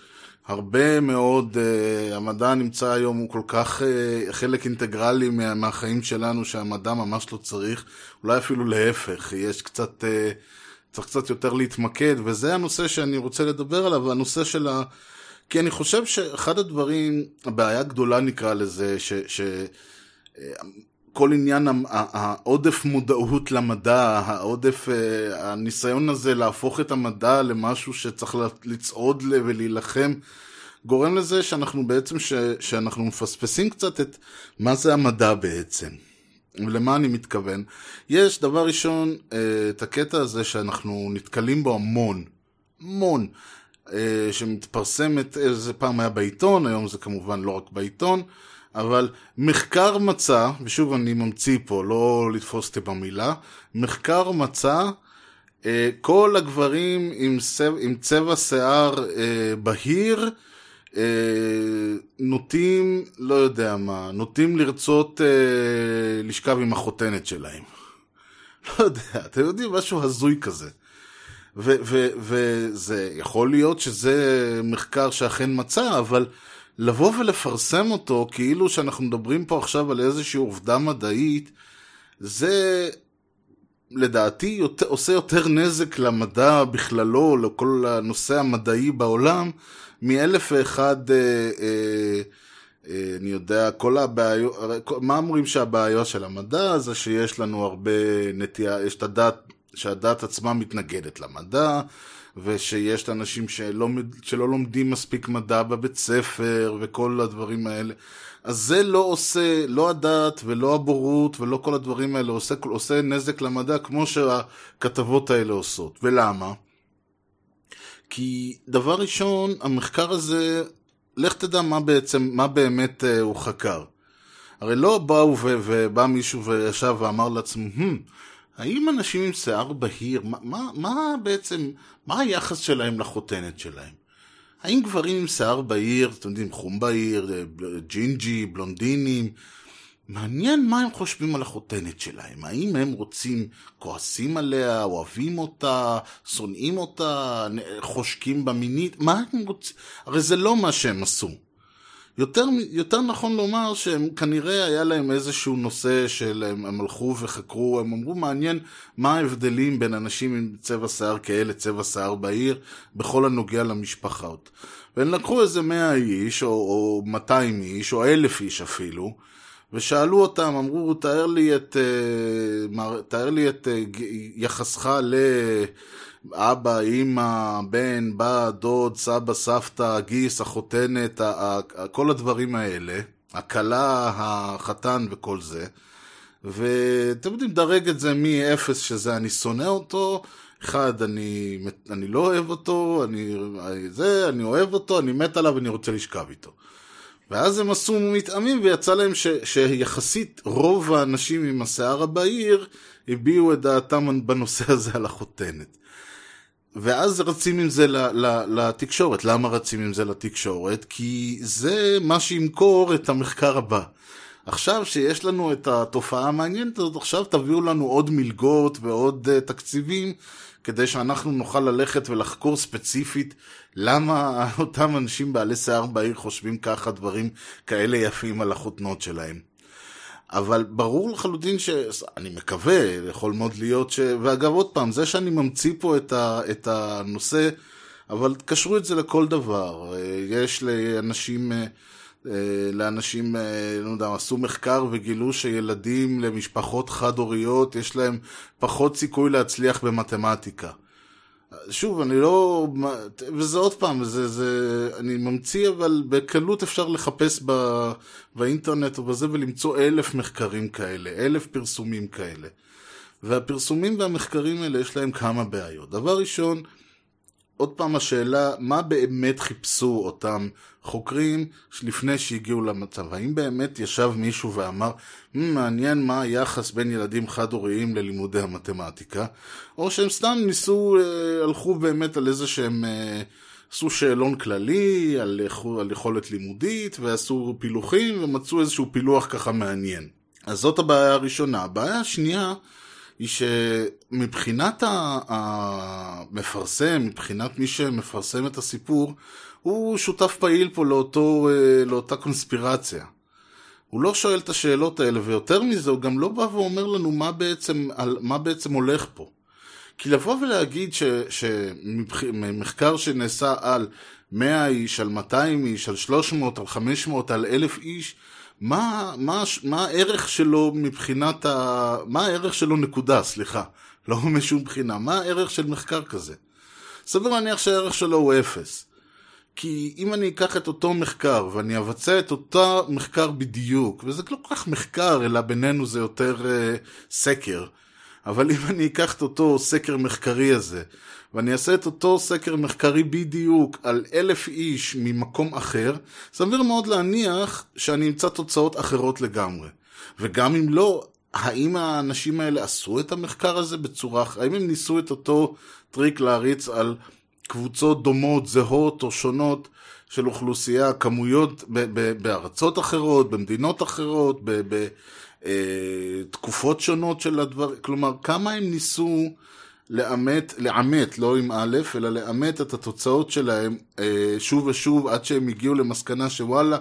הרבה מאוד, uh, המדע נמצא היום, הוא כל כך uh, חלק אינטגרלי מה, מהחיים שלנו, שהמדע ממש לא צריך, אולי אפילו להפך, יש קצת, uh, צריך קצת יותר להתמקד, וזה הנושא שאני רוצה לדבר עליו, הנושא של ה... כי אני חושב שאחד הדברים, הבעיה הגדולה נקרא לזה, ש... ש... עניין העודף מודעות למדע, העודף, הניסיון הזה להפוך את המדע למשהו שצריך לצעוד ולהילחם, גורם לזה שאנחנו בעצם, ש, שאנחנו מפספסים קצת את מה זה המדע בעצם. ולמה אני מתכוון? יש דבר ראשון, את הקטע הזה שאנחנו נתקלים בו המון, המון, שמתפרסמת, איזה פעם היה בעיתון, היום זה כמובן לא רק בעיתון, אבל מחקר מצא, ושוב אני ממציא פה, לא לתפוס אותי במילה, מחקר מצא אה, כל הגברים עם, צבע, שיער אה, בהיר אה, נוטים, לא יודע מה, נוטים לרצות אה, לשכב עם החותנת שלהם. לא יודע, אתם יודעים, משהו הזוי כזה. וזה יכול להיות שזה מחקר שאכן מצא, אבל לבוא ולפרסם אותו כאילו שאנחנו מדברים פה עכשיו על איזושהי עובדה מדעית, זה לדעתי יותר, עושה יותר נזק למדע בכללו, לכל הנושא המדעי בעולם, מאלף ואחד, אה, אה, אה, אני יודע, כל הבעיות, מה אומרים שהבעיה של המדע זה שיש לנו הרבה נטייה, יש את הדת, שהדת עצמה מתנגדת למדע, ושיש אנשים שלא, שלא לומדים מספיק מדע בבית ספר וכל הדברים האלה. אז זה לא עושה, לא הדת ולא הבורות ולא כל הדברים האלה עושה, עושה נזק למדע כמו שהכתבות האלה עושות. ולמה? כי דבר ראשון, המחקר הזה, לך תדע מה בעצם, מה באמת uh, הוא חקר. הרי לא באו ובא מישהו וישב ואמר לעצמו, hmm, האם אנשים עם שיער בהיר, מה, מה, מה בעצם, מה היחס שלהם לחותנת שלהם? האם גברים עם שיער בהיר, אתם יודעים, חום בהיר, אה, ג'ינג'י, בלונדינים, מעניין מה הם חושבים על החותנת שלהם. האם הם רוצים, כועסים עליה, אוהבים אותה, שונאים אותה, חושקים במינית, מה הם רוצים? הרי זה לא מה שהם עשו. יותר, יותר נכון לומר שהם כנראה היה להם איזשהו נושא של הם, הם הלכו וחקרו, הם אמרו מעניין מה ההבדלים בין אנשים עם צבע שיער כהה לצבע שיער בהיר בכל הנוגע למשפחות. והם לקחו איזה 100 איש או, או 200 איש או 1,000 איש אפילו ושאלו אותם, אמרו תאר לי את, אה, תאר לי את אה, יחסך ל... אבא, אימא, בן, בת, דוד, סבא, סבתא, גיס, החותנת, כל הדברים האלה, הכלה, החתן וכל זה. ואתם יודעים, דרג את זה מ-0 שזה אני שונא אותו, אחד, אני, אני לא אוהב אותו, אני, זה, אני אוהב אותו, אני מת עליו, אני רוצה לשכב איתו. ואז הם עשו מתאמים ויצא להם ש, שיחסית רוב האנשים עם השיער הבהיר הביעו את דעתם בנושא הזה על החותנת. ואז רצים עם זה לתקשורת. למה רצים עם זה לתקשורת? כי זה מה שימכור את המחקר הבא. עכשיו שיש לנו את התופעה המעניינת הזאת, עכשיו תביאו לנו עוד מלגות ועוד uh, תקציבים כדי שאנחנו נוכל ללכת ולחקור ספציפית למה אותם אנשים בעלי שיער בעיר חושבים ככה דברים כאלה יפים על החותנות שלהם. אבל ברור לחלוטין ש... אני מקווה, יכול מאוד להיות ש... ואגב, עוד פעם, זה שאני ממציא פה את, ה... את הנושא, אבל קשרו את זה לכל דבר. יש לאנשים, לאנשים, לא יודע, עשו מחקר וגילו שילדים למשפחות חד-הוריות, יש להם פחות סיכוי להצליח במתמטיקה. שוב, אני לא... וזה עוד פעם, זה, זה... אני ממציא, אבל בקלות אפשר לחפש ב... באינטרנט ובזה ולמצוא אלף מחקרים כאלה, אלף פרסומים כאלה. והפרסומים והמחקרים האלה יש להם כמה בעיות. דבר ראשון, עוד פעם השאלה, מה באמת חיפשו אותם חוקרים לפני שהגיעו למצב? האם באמת ישב מישהו ואמר, מעניין מה היחס בין ילדים חד-הוריים ללימודי המתמטיקה? או שהם סתם ניסו, אה, הלכו באמת על איזה שהם... אה, עשו שאלון כללי על, על יכולת לימודית ועשו פילוחים ומצאו איזשהו פילוח ככה מעניין. אז זאת הבעיה הראשונה. הבעיה השנייה היא שמבחינת המפרסם, מבחינת מי שמפרסם את הסיפור, הוא שותף פעיל פה לאותו, אה, לאותה קונספירציה. הוא לא שואל את השאלות האלה, ויותר מזה, הוא גם לא בא ואומר לנו מה בעצם, על, מה בעצם הולך פה. כי לבוא ולהגיד שמחקר שנעשה על 100 איש, על 200 איש, על 300, על 500, על 1,000 איש, מה, מה, מה הערך שלו מבחינת ה... מה הערך שלו נקודה, סליחה, לא משום בחינה, מה הערך של מחקר כזה? סביר להניח שהערך שלו הוא אפס. כי אם אני אקח את אותו מחקר ואני אבצע את אותו מחקר בדיוק, וזה לא כל כך מחקר, אלא בינינו זה יותר uh, סקר, אבל אם אני אקח את אותו סקר מחקרי הזה, ואני אעשה את אותו סקר מחקרי בדיוק על אלף איש ממקום אחר, סביר מאוד להניח שאני אמצא תוצאות אחרות לגמרי. וגם אם לא, האם האנשים האלה עשו את המחקר הזה בצורה, האם הם ניסו את אותו טריק להריץ על קבוצות דומות, זהות או שונות של אוכלוסייה, כמויות ב- ב- בארצות אחרות, במדינות אחרות, בתקופות אה, שונות של הדבר, כלומר, כמה הם ניסו לאמת, לאמת, לא עם א', אלא לאמת את התוצאות שלהם אה, שוב ושוב עד שהם הגיעו למסקנה שוואלה,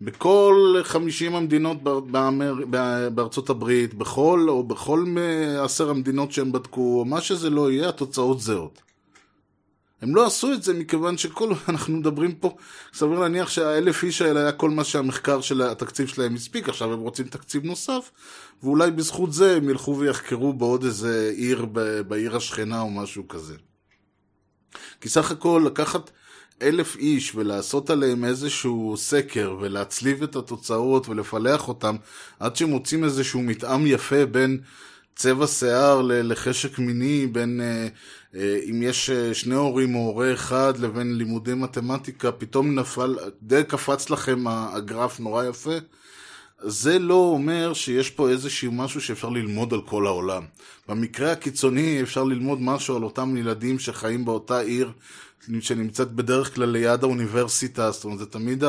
בכל 50 המדינות באמר... בארצות הברית, בכל או בכל עשר המדינות שהם בדקו, מה שזה לא יהיה, התוצאות זהות. הם לא עשו את זה מכיוון שכל, אנחנו מדברים פה, סביר להניח שהאלף איש האלה היה כל מה שהמחקר של התקציב שלהם הספיק, עכשיו הם רוצים תקציב נוסף, ואולי בזכות זה הם ילכו ויחקרו בעוד איזה עיר, בעיר השכנה או משהו כזה. כי סך הכל לקחת אלף איש ולעשות עליהם איזשהו סקר ולהצליב את התוצאות ולפלח אותם עד שמוצאים איזשהו מתאם יפה בין צבע שיער לחשק מיני, בין אה, אם יש אה, שני הורים או הורה אחד לבין לימודי מתמטיקה, פתאום נפל, די קפץ לכם הגרף נורא יפה. זה לא אומר שיש פה איזשהו משהו שאפשר ללמוד על כל העולם. במקרה הקיצוני אפשר ללמוד משהו על אותם ילדים שחיים באותה עיר שנמצאת בדרך כלל ליד האוניברסיטה, זאת אומרת זה תמיד,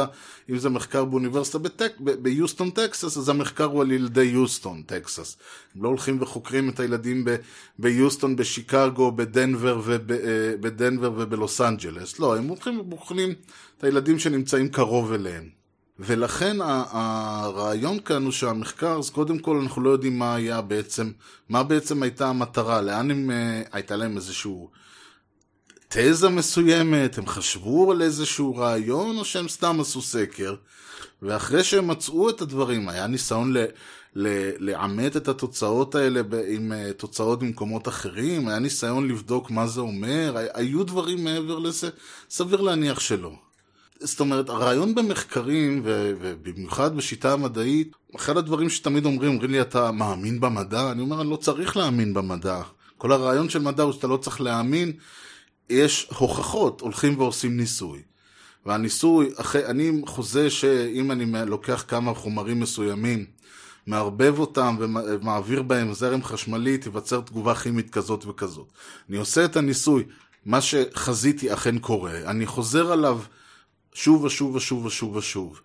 אם זה מחקר באוניברסיטה בטק, ביוסטון טקסס, אז המחקר הוא על ילדי יוסטון טקסס. הם לא הולכים וחוקרים את הילדים ב, ביוסטון, בשיקגו, בדנבר, וב, אה, בדנבר ובלוס אנג'לס, לא, הם הולכים ובוחנים את הילדים שנמצאים קרוב אליהם. ולכן הרעיון כאן הוא שהמחקר, אז קודם כל אנחנו לא יודעים מה היה בעצם, מה בעצם הייתה המטרה, לאן הם, אה, הייתה להם איזשהו תזה מסוימת, הם חשבו על איזשהו רעיון, או שהם סתם עשו סקר, ואחרי שהם מצאו את הדברים, היה ניסיון ל... לעמת את התוצאות האלה עם אה, תוצאות במקומות אחרים, היה ניסיון לבדוק מה זה אומר, היו דברים מעבר לזה, סביר להניח שלא. זאת אומרת, הרעיון במחקרים, ובמיוחד בשיטה המדעית, אחד הדברים שתמיד אומרים, אומרים לי, אתה מאמין במדע? אני אומר, אני לא צריך להאמין במדע. כל הרעיון של מדע הוא שאתה לא צריך להאמין, יש הוכחות, הולכים ועושים ניסוי. והניסוי, אחרי, אני חוזה שאם אני לוקח כמה חומרים מסוימים, מערבב אותם ומעביר בהם זרם חשמלי, תיווצר תגובה כימית כזאת וכזאת. אני עושה את הניסוי, מה שחזיתי אכן קורה, אני חוזר עליו שוב ושוב ושוב ושוב ושוב.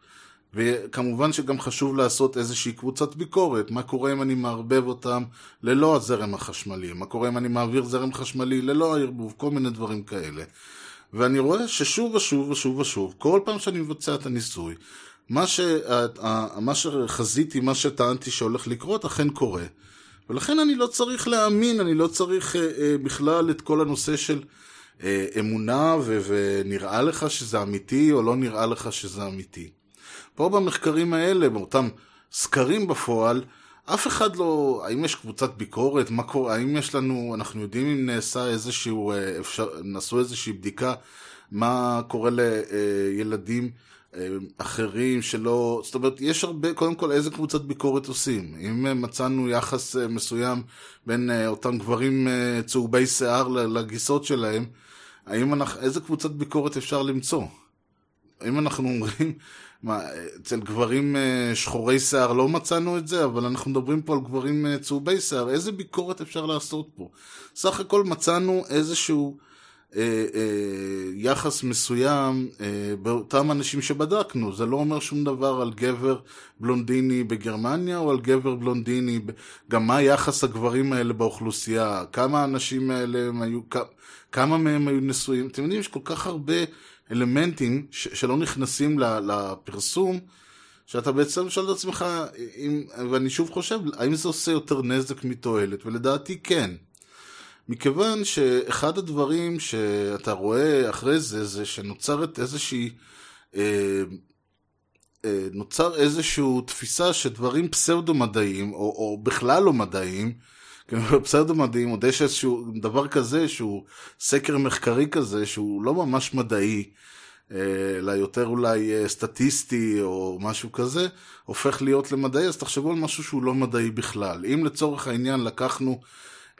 וכמובן שגם חשוב לעשות איזושהי קבוצת ביקורת, מה קורה אם אני מערבב אותם ללא הזרם החשמלי, מה קורה אם אני מעביר זרם חשמלי ללא הערבוב, כל מיני דברים כאלה. ואני רואה ששוב ושוב ושוב ושוב, כל פעם שאני מבצע את הניסוי, מה, ש... מה שחזיתי, מה שטענתי שהולך לקרות, אכן קורה. ולכן אני לא צריך להאמין, אני לא צריך אה, אה, בכלל את כל הנושא של אה, אמונה ו... ונראה לך שזה אמיתי או לא נראה לך שזה אמיתי. פה במחקרים האלה, באותם סקרים בפועל, אף אחד לא, האם יש קבוצת ביקורת, מה קורה, האם יש לנו, אנחנו יודעים אם נעשה איזשהו, אה, אפשר, נעשו איזושהי בדיקה, מה קורה לילדים אה, אחרים שלא, זאת אומרת, יש הרבה, קודם כל איזה קבוצת ביקורת עושים. אם מצאנו יחס אה, מסוים בין אותם גברים צהובי שיער לגיסות שלהם, האם אנחנו, איזה קבוצת ביקורת אפשר למצוא? אם אנחנו אומרים, מה, אצל גברים אה, שחורי שיער לא מצאנו את זה, אבל אנחנו מדברים פה על גברים אה, צהובי שיער, איזה ביקורת אפשר לעשות פה? סך הכל מצאנו איזשהו אה, אה, יחס מסוים אה, באותם אנשים שבדקנו, זה לא אומר שום דבר על גבר בלונדיני בגרמניה או על גבר בלונדיני, גם מה יחס הגברים האלה באוכלוסייה, כמה האנשים האלה הם היו, כמה מהם היו נשואים, אתם יודעים, יש כל כך הרבה... אלמנטים ש- שלא נכנסים לפרסום, שאתה בעצם שואל את עצמך, אם, ואני שוב חושב, האם זה עושה יותר נזק מתועלת? ולדעתי כן. מכיוון שאחד הדברים שאתה רואה אחרי זה, זה שנוצרת איזושהי... אה, אה, נוצר איזושהי תפיסה שדברים פסאודו-מדעיים, או, או בכלל לא מדעיים, פסאודו מדעים, עוד יש איזשהו דבר כזה שהוא סקר מחקרי כזה שהוא לא ממש מדעי, אלא יותר אולי אה, סטטיסטי או משהו כזה, הופך להיות למדעי, אז תחשבו על משהו שהוא לא מדעי בכלל. אם לצורך העניין לקחנו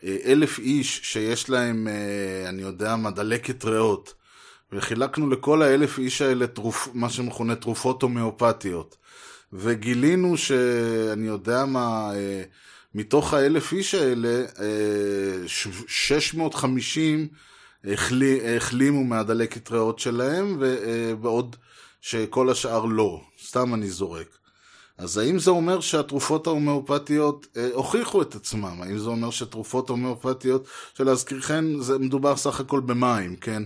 אה, אלף איש שיש להם, אה, אני יודע מה, דלקת ריאות, וחילקנו לכל האלף איש האלה תרופ, מה שמכונה תרופות הומאופתיות, וגילינו שאני יודע מה, מתוך האלף איש האלה, 650 אה, החלימו מהדלקת ריאות שלהם, ועוד אה, שכל השאר לא. סתם אני זורק. אז האם זה אומר שהתרופות ההומאופתיות אה, הוכיחו את עצמם? האם זה אומר שתרופות הומאופתיות, שלהזכירכן, זה מדובר סך הכל במים, כן?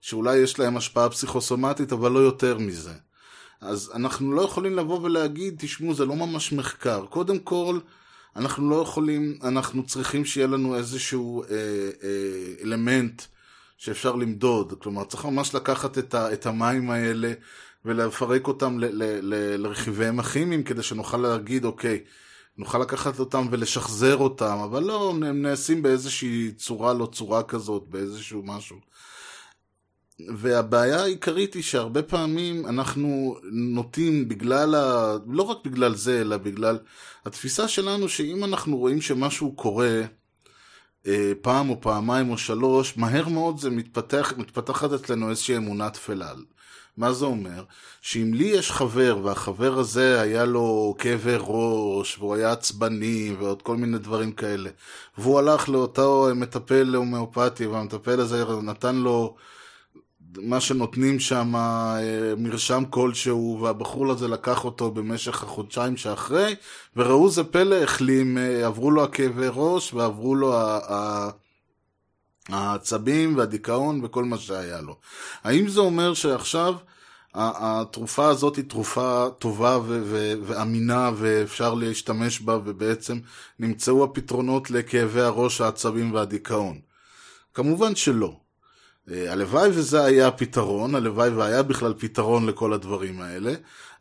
שאולי יש להם השפעה פסיכוסומטית, אבל לא יותר מזה. אז אנחנו לא יכולים לבוא ולהגיד, תשמעו, זה לא ממש מחקר. קודם כל, אנחנו לא יכולים, אנחנו צריכים שיהיה לנו איזשהו אה, אה, אלמנט שאפשר למדוד. כלומר, צריך ממש לקחת את, ה, את המים האלה ולפרק אותם ל, ל, ל, לרכיביהם הכימיים, כדי שנוכל להגיד, אוקיי, נוכל לקחת אותם ולשחזר אותם, אבל לא, הם נעשים באיזושהי צורה לא צורה כזאת, באיזשהו משהו. והבעיה העיקרית היא שהרבה פעמים אנחנו נוטים בגלל, ה... לא רק בגלל זה, אלא בגלל התפיסה שלנו שאם אנחנו רואים שמשהו קורה אה, פעם או פעמיים או שלוש, מהר מאוד זה מתפתח, מתפתחת אצלנו איזושהי אמונה תפלה. מה זה אומר? שאם לי יש חבר, והחבר הזה היה לו כאבי ראש, והוא היה עצבני, ועוד כל מיני דברים כאלה, והוא הלך לאותו מטפל הומאופתי, והמטפל הזה נתן לו מה שנותנים שם אה, מרשם כלשהו, והבחור הזה לקח אותו במשך החודשיים שאחרי, וראו זה פלא, החלים, אה, עברו לו הכאבי ראש, ועברו לו העצבים והדיכאון וכל מה שהיה לו. האם זה אומר שעכשיו התרופה הזאת היא תרופה טובה ואמינה ואפשר להשתמש בה ובעצם נמצאו הפתרונות לכאבי הראש, העצבים והדיכאון? כמובן שלא. אה, הלוואי וזה היה הפתרון, הלוואי והיה בכלל פתרון לכל הדברים האלה,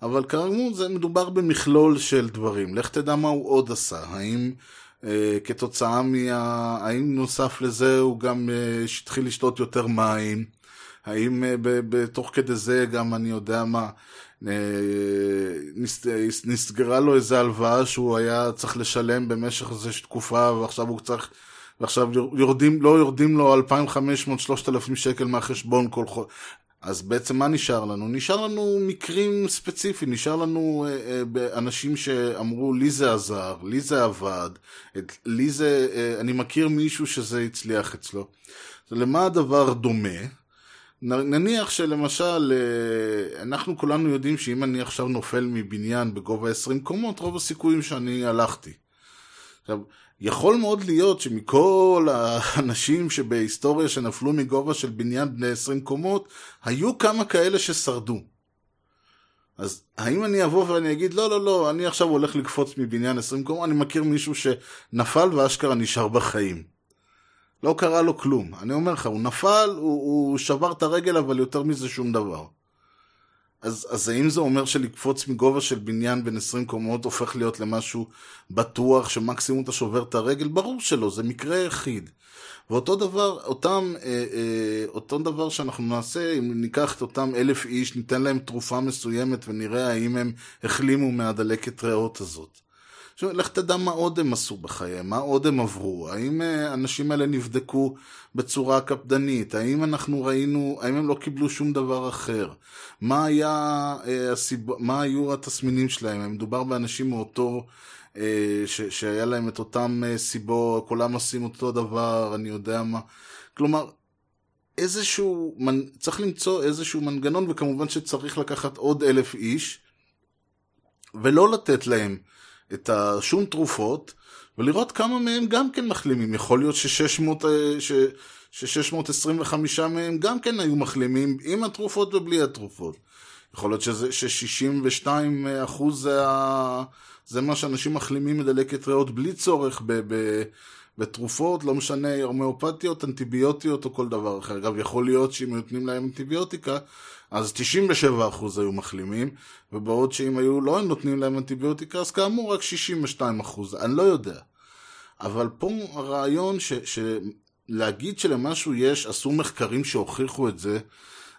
אבל כאמור זה מדובר במכלול של דברים. לך תדע מה הוא עוד עשה. האם אה, כתוצאה מה... האם נוסף לזה הוא גם אה, התחיל לשתות יותר מים? האם אה, בתוך כדי זה גם אני יודע מה... אה, נסגרה לו איזה הלוואה שהוא היה צריך לשלם במשך איזו תקופה ועכשיו הוא צריך ועכשיו יורדים, לא יורדים לו 2,500-3,000 שקל מהחשבון כל חודש. אז בעצם מה נשאר לנו? נשאר לנו מקרים ספציפיים, נשאר לנו אה, אה, אנשים שאמרו לי זה עזר, לי זה עבד, את, לי זה, אה, אני מכיר מישהו שזה הצליח אצלו. למה הדבר דומה? נניח שלמשל, אה, אנחנו כולנו יודעים שאם אני עכשיו נופל מבניין בגובה 20 קומות, רוב הסיכויים שאני הלכתי. עכשיו, יכול מאוד להיות שמכל האנשים שבהיסטוריה שנפלו מגובה של בניין בני 20 קומות, היו כמה כאלה ששרדו. אז האם אני אבוא ואני אגיד, לא, לא, לא, אני עכשיו הולך לקפוץ מבניין 20 קומות, אני מכיר מישהו שנפל ואשכרה נשאר בחיים. לא קרה לו כלום. אני אומר לך, הוא נפל, הוא, הוא שבר את הרגל, אבל יותר מזה שום דבר. אז, אז האם זה אומר שלקפוץ מגובה של בניין בין 20 קומות הופך להיות למשהו בטוח שמקסימום אתה שובר את הרגל? ברור שלא, זה מקרה יחיד. ואותו דבר, אותם, אה, אה, אותו דבר שאנחנו נעשה, אם ניקח את אותם אלף איש, ניתן להם תרופה מסוימת ונראה האם הם החלימו מהדלקת ריאות הזאת. עכשיו, לך תדע מה עוד הם עשו בחייהם, מה עוד הם עברו, האם אה, האנשים האלה נבדקו בצורה קפדנית, האם אנחנו ראינו, האם הם לא קיבלו שום דבר אחר, מה, היה, אה, הסיב... מה היו התסמינים שלהם, אם מדובר באנשים מאותו, אה, ש... שהיה להם את אותם סיבות, כולם עושים אותו דבר, אני יודע מה, כלומר, איזשהו, צריך למצוא איזשהו מנגנון, וכמובן שצריך לקחת עוד אלף איש, ולא לתת להם את השום תרופות, ולראות כמה מהם גם כן מחלימים. יכול להיות ש-600, ש... ש-625 מהם גם כן היו מחלימים עם התרופות ובלי התרופות. יכול להיות שזה, ש-62 אחוז זה, ה... זה מה שאנשים מחלימים מדלקת ריאות בלי צורך ב... ב... בתרופות, לא משנה, הומאופתיות, אנטיביוטיות או כל דבר אחר. אגב, יכול להיות שאם נותנים להם אנטיביוטיקה, אז 97% היו מחלימים, ובעוד שאם היו לא נותנים להם אנטיביוטיקה, אז כאמור רק 62%, אני לא יודע. אבל פה הרעיון ש, שלהגיד שלמשהו יש, עשו מחקרים שהוכיחו את זה,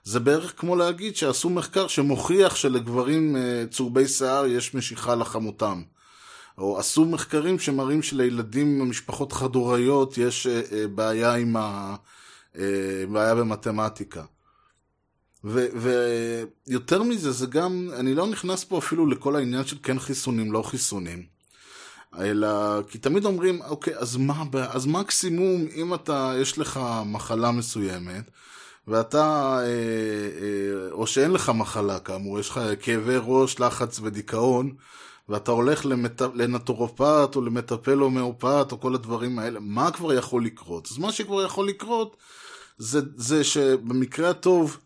זה בערך כמו להגיד שעשו מחקר שמוכיח שלגברים אה, צהובי שיער יש משיכה לחמותם. או עשו מחקרים שמראים שלילדים ממשפחות חד-הוריות יש אה, אה, בעיה עם ה... בעיה במתמטיקה. ויותר מזה, זה גם, אני לא נכנס פה אפילו לכל העניין של כן חיסונים, לא חיסונים. אלא, כי תמיד אומרים, אוקיי, אז מה, אז מקסימום, אם אתה, יש לך מחלה מסוימת, ואתה, אה, אה, או שאין לך מחלה כאמור, יש לך כאבי ראש, לחץ ודיכאון, ואתה הולך למט... לנטורופט או למטפל הומאופט או כל הדברים האלה, מה כבר יכול לקרות? אז מה שכבר יכול לקרות זה, זה שבמקרה הטוב,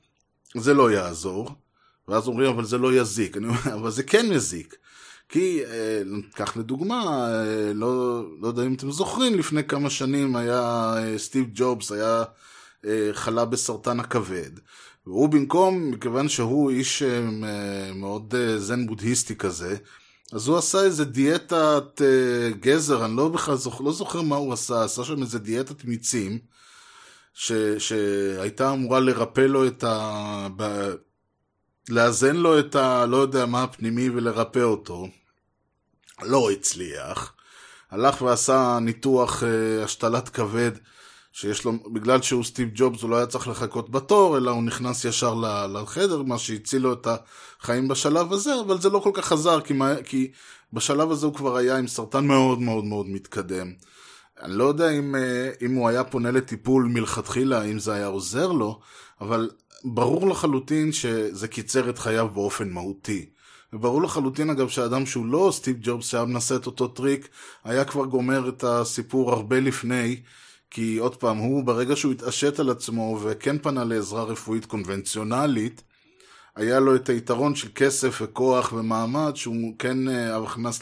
זה לא יעזור. ואז אומרים, אבל זה לא יזיק. אני אומר, אבל זה כן יזיק. כי, אה, ניקח לדוגמה, אה, לא, לא יודע אם אתם זוכרים, לפני כמה שנים היה אה, סטיב ג'ובס, היה חלה בסרטן הכבד. והוא במקום, מכיוון שהוא איש מאוד זן בודהיסטי כזה, אז הוא עשה איזה דיאטת גזר, אני לא בכלל זוכר, לא זוכר מה הוא עשה, עשה שם איזה דיאטת מיצים, ש, שהייתה אמורה לרפא לו את ה... ב, לאזן לו את ה... לא יודע מה הפנימי ולרפא אותו. לא הצליח. הלך ועשה ניתוח uh, השתלת כבד, שיש לו, בגלל שהוא סטיב ג'ובס הוא לא היה צריך לחכות בתור, אלא הוא נכנס ישר לחדר, מה שהציל לו את החיים בשלב הזה, אבל זה לא כל כך עזר, כי, כי בשלב הזה הוא כבר היה עם סרטן מאוד מאוד מאוד מתקדם. אני לא יודע אם, אה, אם הוא היה פונה לטיפול מלכתחילה, אם זה היה עוזר לו, אבל ברור לחלוטין שזה קיצר את חייו באופן מהותי. וברור לחלוטין אגב שאדם שהוא לא סטיב ג'ובס שהיה מנסה את אותו טריק, היה כבר גומר את הסיפור הרבה לפני, כי עוד פעם, הוא ברגע שהוא התעשת על עצמו וכן פנה לעזרה רפואית קונבנציונלית, היה לו את היתרון של כסף וכוח ומעמד שהוא כן אה, הכנס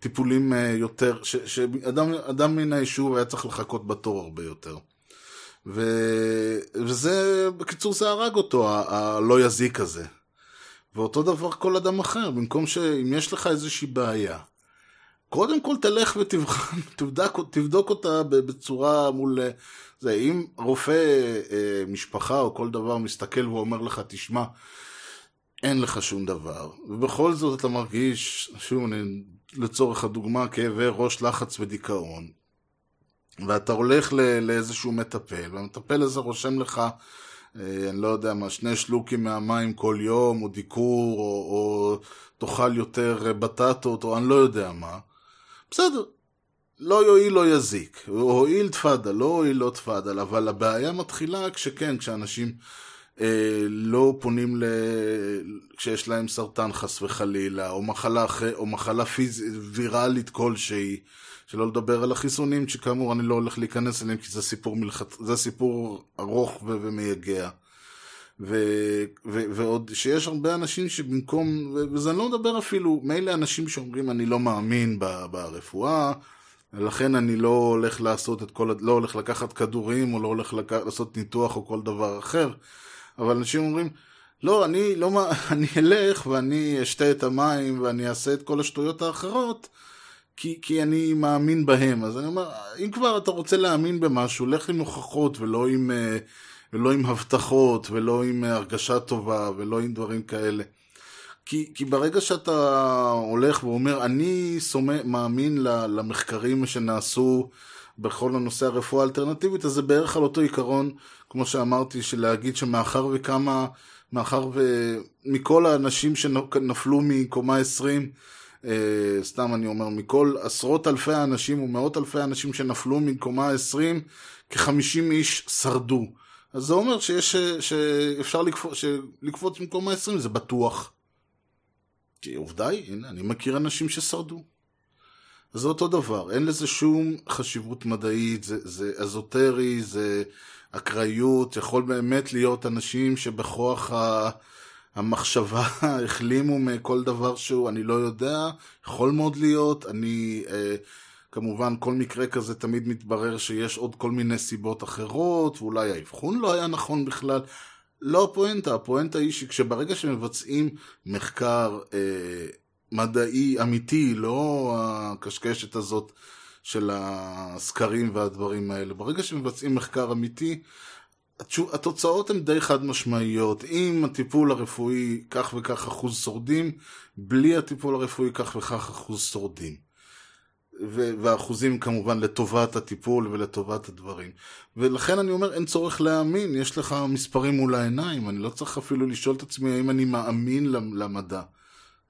טיפולים אה, יותר, שאדם מן היישוב היה צריך לחכות בתור הרבה יותר. ו... וזה, בקיצור, זה הרג אותו, הלא יזיק הזה. ואותו דבר כל אדם אחר, במקום שאם יש לך איזושהי בעיה, קודם כל תלך ותבחן, תבדק, תבדוק אותה בצורה מול... אה, זה, אם רופא אה, משפחה או כל דבר מסתכל ואומר לך, תשמע, אין לך שום דבר, ובכל זאת אתה מרגיש, שוב, אני לצורך הדוגמה, כאבי ראש, לחץ ודיכאון, ואתה הולך לאיזשהו מטפל, והמטפל הזה רושם לך אה, אני לא יודע מה, שני שלוקים מהמים כל יום, או דיקור, או, או תאכל יותר אה, בטטות, או אני לא יודע מה. בסדר, לא יועיל לא יזיק. הועיל תפאדל, לא הועיל לא תפאדל, אבל הבעיה מתחילה כשכן, כשאנשים לא פונים ל... כשיש להם סרטן חס וחלילה, או מחלה, או מחלה פיז... ויראלית כלשהי. שלא לדבר על החיסונים, שכאמור אני לא הולך להיכנס אליהם כי זה סיפור, מלכת... זה סיפור ארוך ו... ומייגע. ו... ו... ועוד שיש הרבה אנשים שבמקום. וזה אני לא מדבר אפילו, מילא אנשים שאומרים אני לא מאמין ב... ברפואה, ולכן אני לא הולך לעשות את כל, לא הולך לקחת כדורים, או לא הולך לק... לעשות ניתוח או כל דבר אחר, אבל אנשים אומרים, לא, אני לא, אני אלך ואני אשתה את המים ואני אעשה את כל השטויות האחרות, כי, כי אני מאמין בהם. אז אני אומר, אם כבר אתה רוצה להאמין במשהו, לך עם הוכחות ולא עם, אה, ולא עם הבטחות ולא עם הרגשה טובה ולא עם דברים כאלה. כי, כי ברגע שאתה הולך ואומר, אני סומא, מאמין למחקרים שנעשו בכל הנושא הרפואה האלטרנטיבית, אז זה בערך על אותו עיקרון, כמו שאמרתי, של להגיד שמאחר וכמה, מאחר ומכל האנשים שנפלו מקומה 20, אה, סתם אני אומר, מכל עשרות אלפי האנשים ומאות אלפי האנשים שנפלו מקומה 20, כ-50 איש שרדו. אז זה אומר שיש, שאפשר לקפוץ, לקפוץ מקומה 20, זה בטוח. כי עובדה היא, הנה, אני מכיר אנשים ששרדו. אז זה אותו דבר, אין לזה שום חשיבות מדעית, זה, זה אזוטרי, זה אקראיות, יכול באמת להיות אנשים שבכוח ה... המחשבה החלימו מכל דבר שהוא, אני לא יודע, יכול מאוד להיות, אני, אה, כמובן כל מקרה כזה תמיד מתברר שיש עוד כל מיני סיבות אחרות, ואולי האבחון לא היה נכון בכלל. לא הפואנטה, הפואנטה היא שכשברגע שמבצעים מחקר אה, מדעי אמיתי, לא הקשקשת הזאת של הסקרים והדברים האלה, ברגע שמבצעים מחקר אמיתי, התוצאות הן די חד משמעיות. אם הטיפול הרפואי כך וכך אחוז שורדים, בלי הטיפול הרפואי כך וכך אחוז שורדים. והאחוזים כמובן לטובת הטיפול ולטובת הדברים. ולכן אני אומר, אין צורך להאמין, יש לך מספרים מול העיניים, אני לא צריך אפילו לשאול את עצמי האם אני מאמין למדע.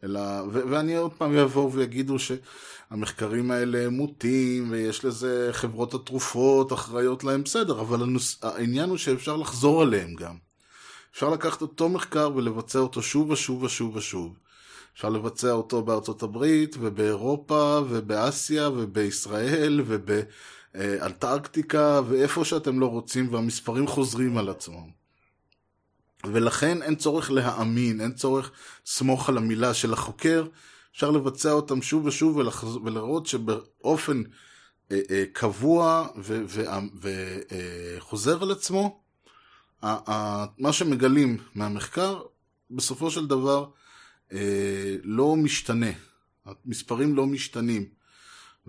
אלא, ו- ואני עוד פעם יבואו ויגידו שהמחקרים האלה הם מוטים, ויש לזה חברות התרופות אחראיות להם, בסדר, אבל הנוס... העניין הוא שאפשר לחזור עליהם גם. אפשר לקחת אותו מחקר ולבצע אותו שוב ושוב ושוב ושוב. אפשר לבצע אותו בארצות הברית, ובאירופה, ובאסיה, ובישראל, ובאנטארקטיקה, ואיפה שאתם לא רוצים, והמספרים חוזרים על עצמם. ולכן אין צורך להאמין, אין צורך לסמוך על המילה של החוקר, אפשר לבצע אותם שוב ושוב. ולראות שבאופן אה, אה, קבוע וחוזר אה, על עצמו, אה, אה, מה שמגלים מהמחקר, בסופו של דבר אה, לא משתנה, המספרים לא משתנים.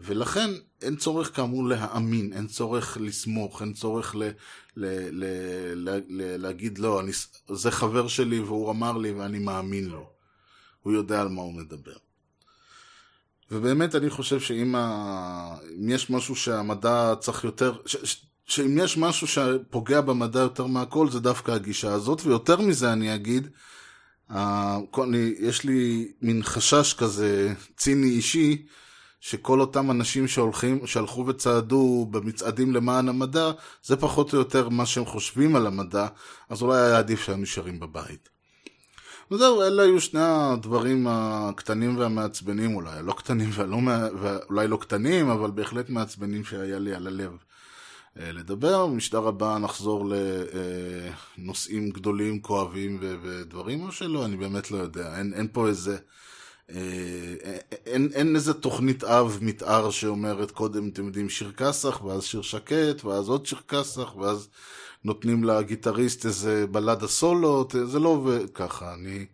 ולכן אין צורך כאמור להאמין, אין צורך לסמוך, אין צורך ל, ל, ל, ל, ל, להגיד לא, אני, זה חבר שלי והוא אמר לי ואני מאמין לו. הוא יודע על מה הוא מדבר. ובאמת אני חושב שאם ה... יש משהו שהמדע צריך יותר, ש... ש... שאם יש משהו שפוגע במדע יותר מהכל זה דווקא הגישה הזאת, ויותר מזה אני אגיד, ה... יש לי מין חשש כזה ציני אישי, שכל אותם אנשים שהולכים, שהלכו וצעדו במצעדים למען המדע, זה פחות או יותר מה שהם חושבים על המדע, אז אולי היה עדיף שהם נשארים בבית. וזהו, אלה היו שני הדברים הקטנים והמעצבנים אולי, לא קטנים ולא, ואולי לא קטנים, אבל בהחלט מעצבנים שהיה לי על הלב אה, לדבר. במשדר הבא נחזור לנושאים גדולים, כואבים ודברים, או שלא, אני באמת לא יודע. אין, אין פה איזה... אה, אין, אין איזה תוכנית אב מתאר שאומרת קודם אתם יודעים שיר כסח ואז שיר שקט ואז עוד שיר כסח ואז נותנים לגיטריסט איזה בלדה סולו זה לא עובד ככה. אני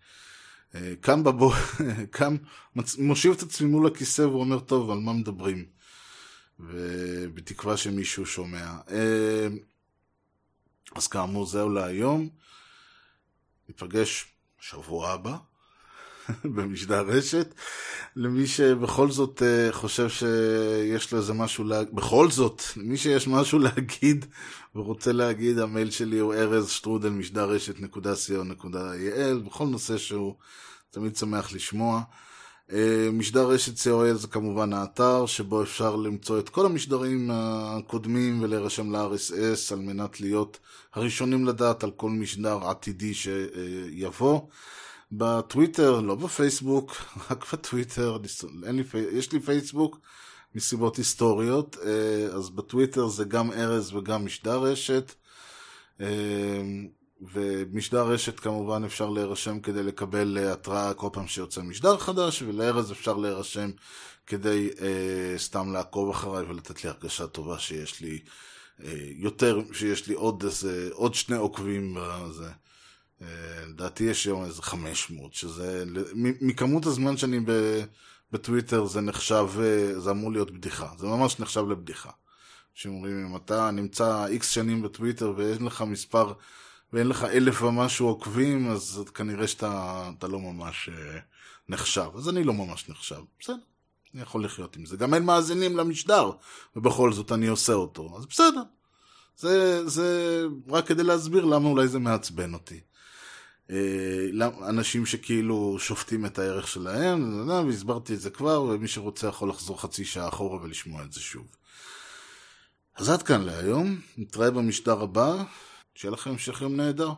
אה, קם בבוא קם מושיב את עצמי מול הכיסא ואומר טוב על מה מדברים? ובתקווה שמישהו שומע. אה, אז כאמור זהו להיום. ניפגש שבוע הבא במשדר רשת. למי שבכל זאת אה, חושב שיש לו איזה משהו להגיד, בכל זאת, למי שיש משהו להגיד ורוצה להגיד, המייל שלי הוא ארז שטרודל משדר רשת נקודה co.il, בכל נושא שהוא תמיד שמח לשמוע. אה, משדר רשת co.il זה כמובן האתר שבו אפשר למצוא את כל המשדרים הקודמים ולהירשם ל-RSS על מנת להיות הראשונים לדעת על כל משדר עתידי שיבוא. בטוויטר, לא בפייסבוק, רק בטוויטר, לי, יש לי פייסבוק מסיבות היסטוריות, אה, אז בטוויטר זה גם ארז וגם משדר רשת, אה, ומשדר רשת כמובן אפשר להירשם כדי לקבל התראה כל פעם שיוצא משדר חדש, ולארז אפשר להירשם כדי סתם לעקוב אחריי ולתת לי הרגשה טובה שיש לי יותר, שיש לי עוד איזה, עוד שני עוקבים בזה. לדעתי יש היום איזה 500, שזה, מכמות הזמן שאני בטוויטר זה נחשב, אה, זה אמור להיות בדיחה, זה ממש נחשב לבדיחה. שאומרים, אם אתה נמצא איקס שנים בטוויטר ואין לך מספר, ואין לך אלף ומשהו עוקבים, אז כנראה שאתה לא ממש אה, נחשב. אז אני לא ממש נחשב, בסדר. אני יכול לחיות עם זה. גם אין מאזינים למשדר, ובכל זאת אני עושה אותו, אז בסדר. זה, זה רק כדי להסביר למה אולי זה מעצבן אותי. אה, אנשים שכאילו שופטים את הערך שלהם, והסברתי את זה כבר, ומי שרוצה יכול לחזור חצי שעה אחורה ולשמוע את זה שוב. אז עד כאן להיום, נתראה במשדר הבא, שיהיה לכם המשך יום נהדר.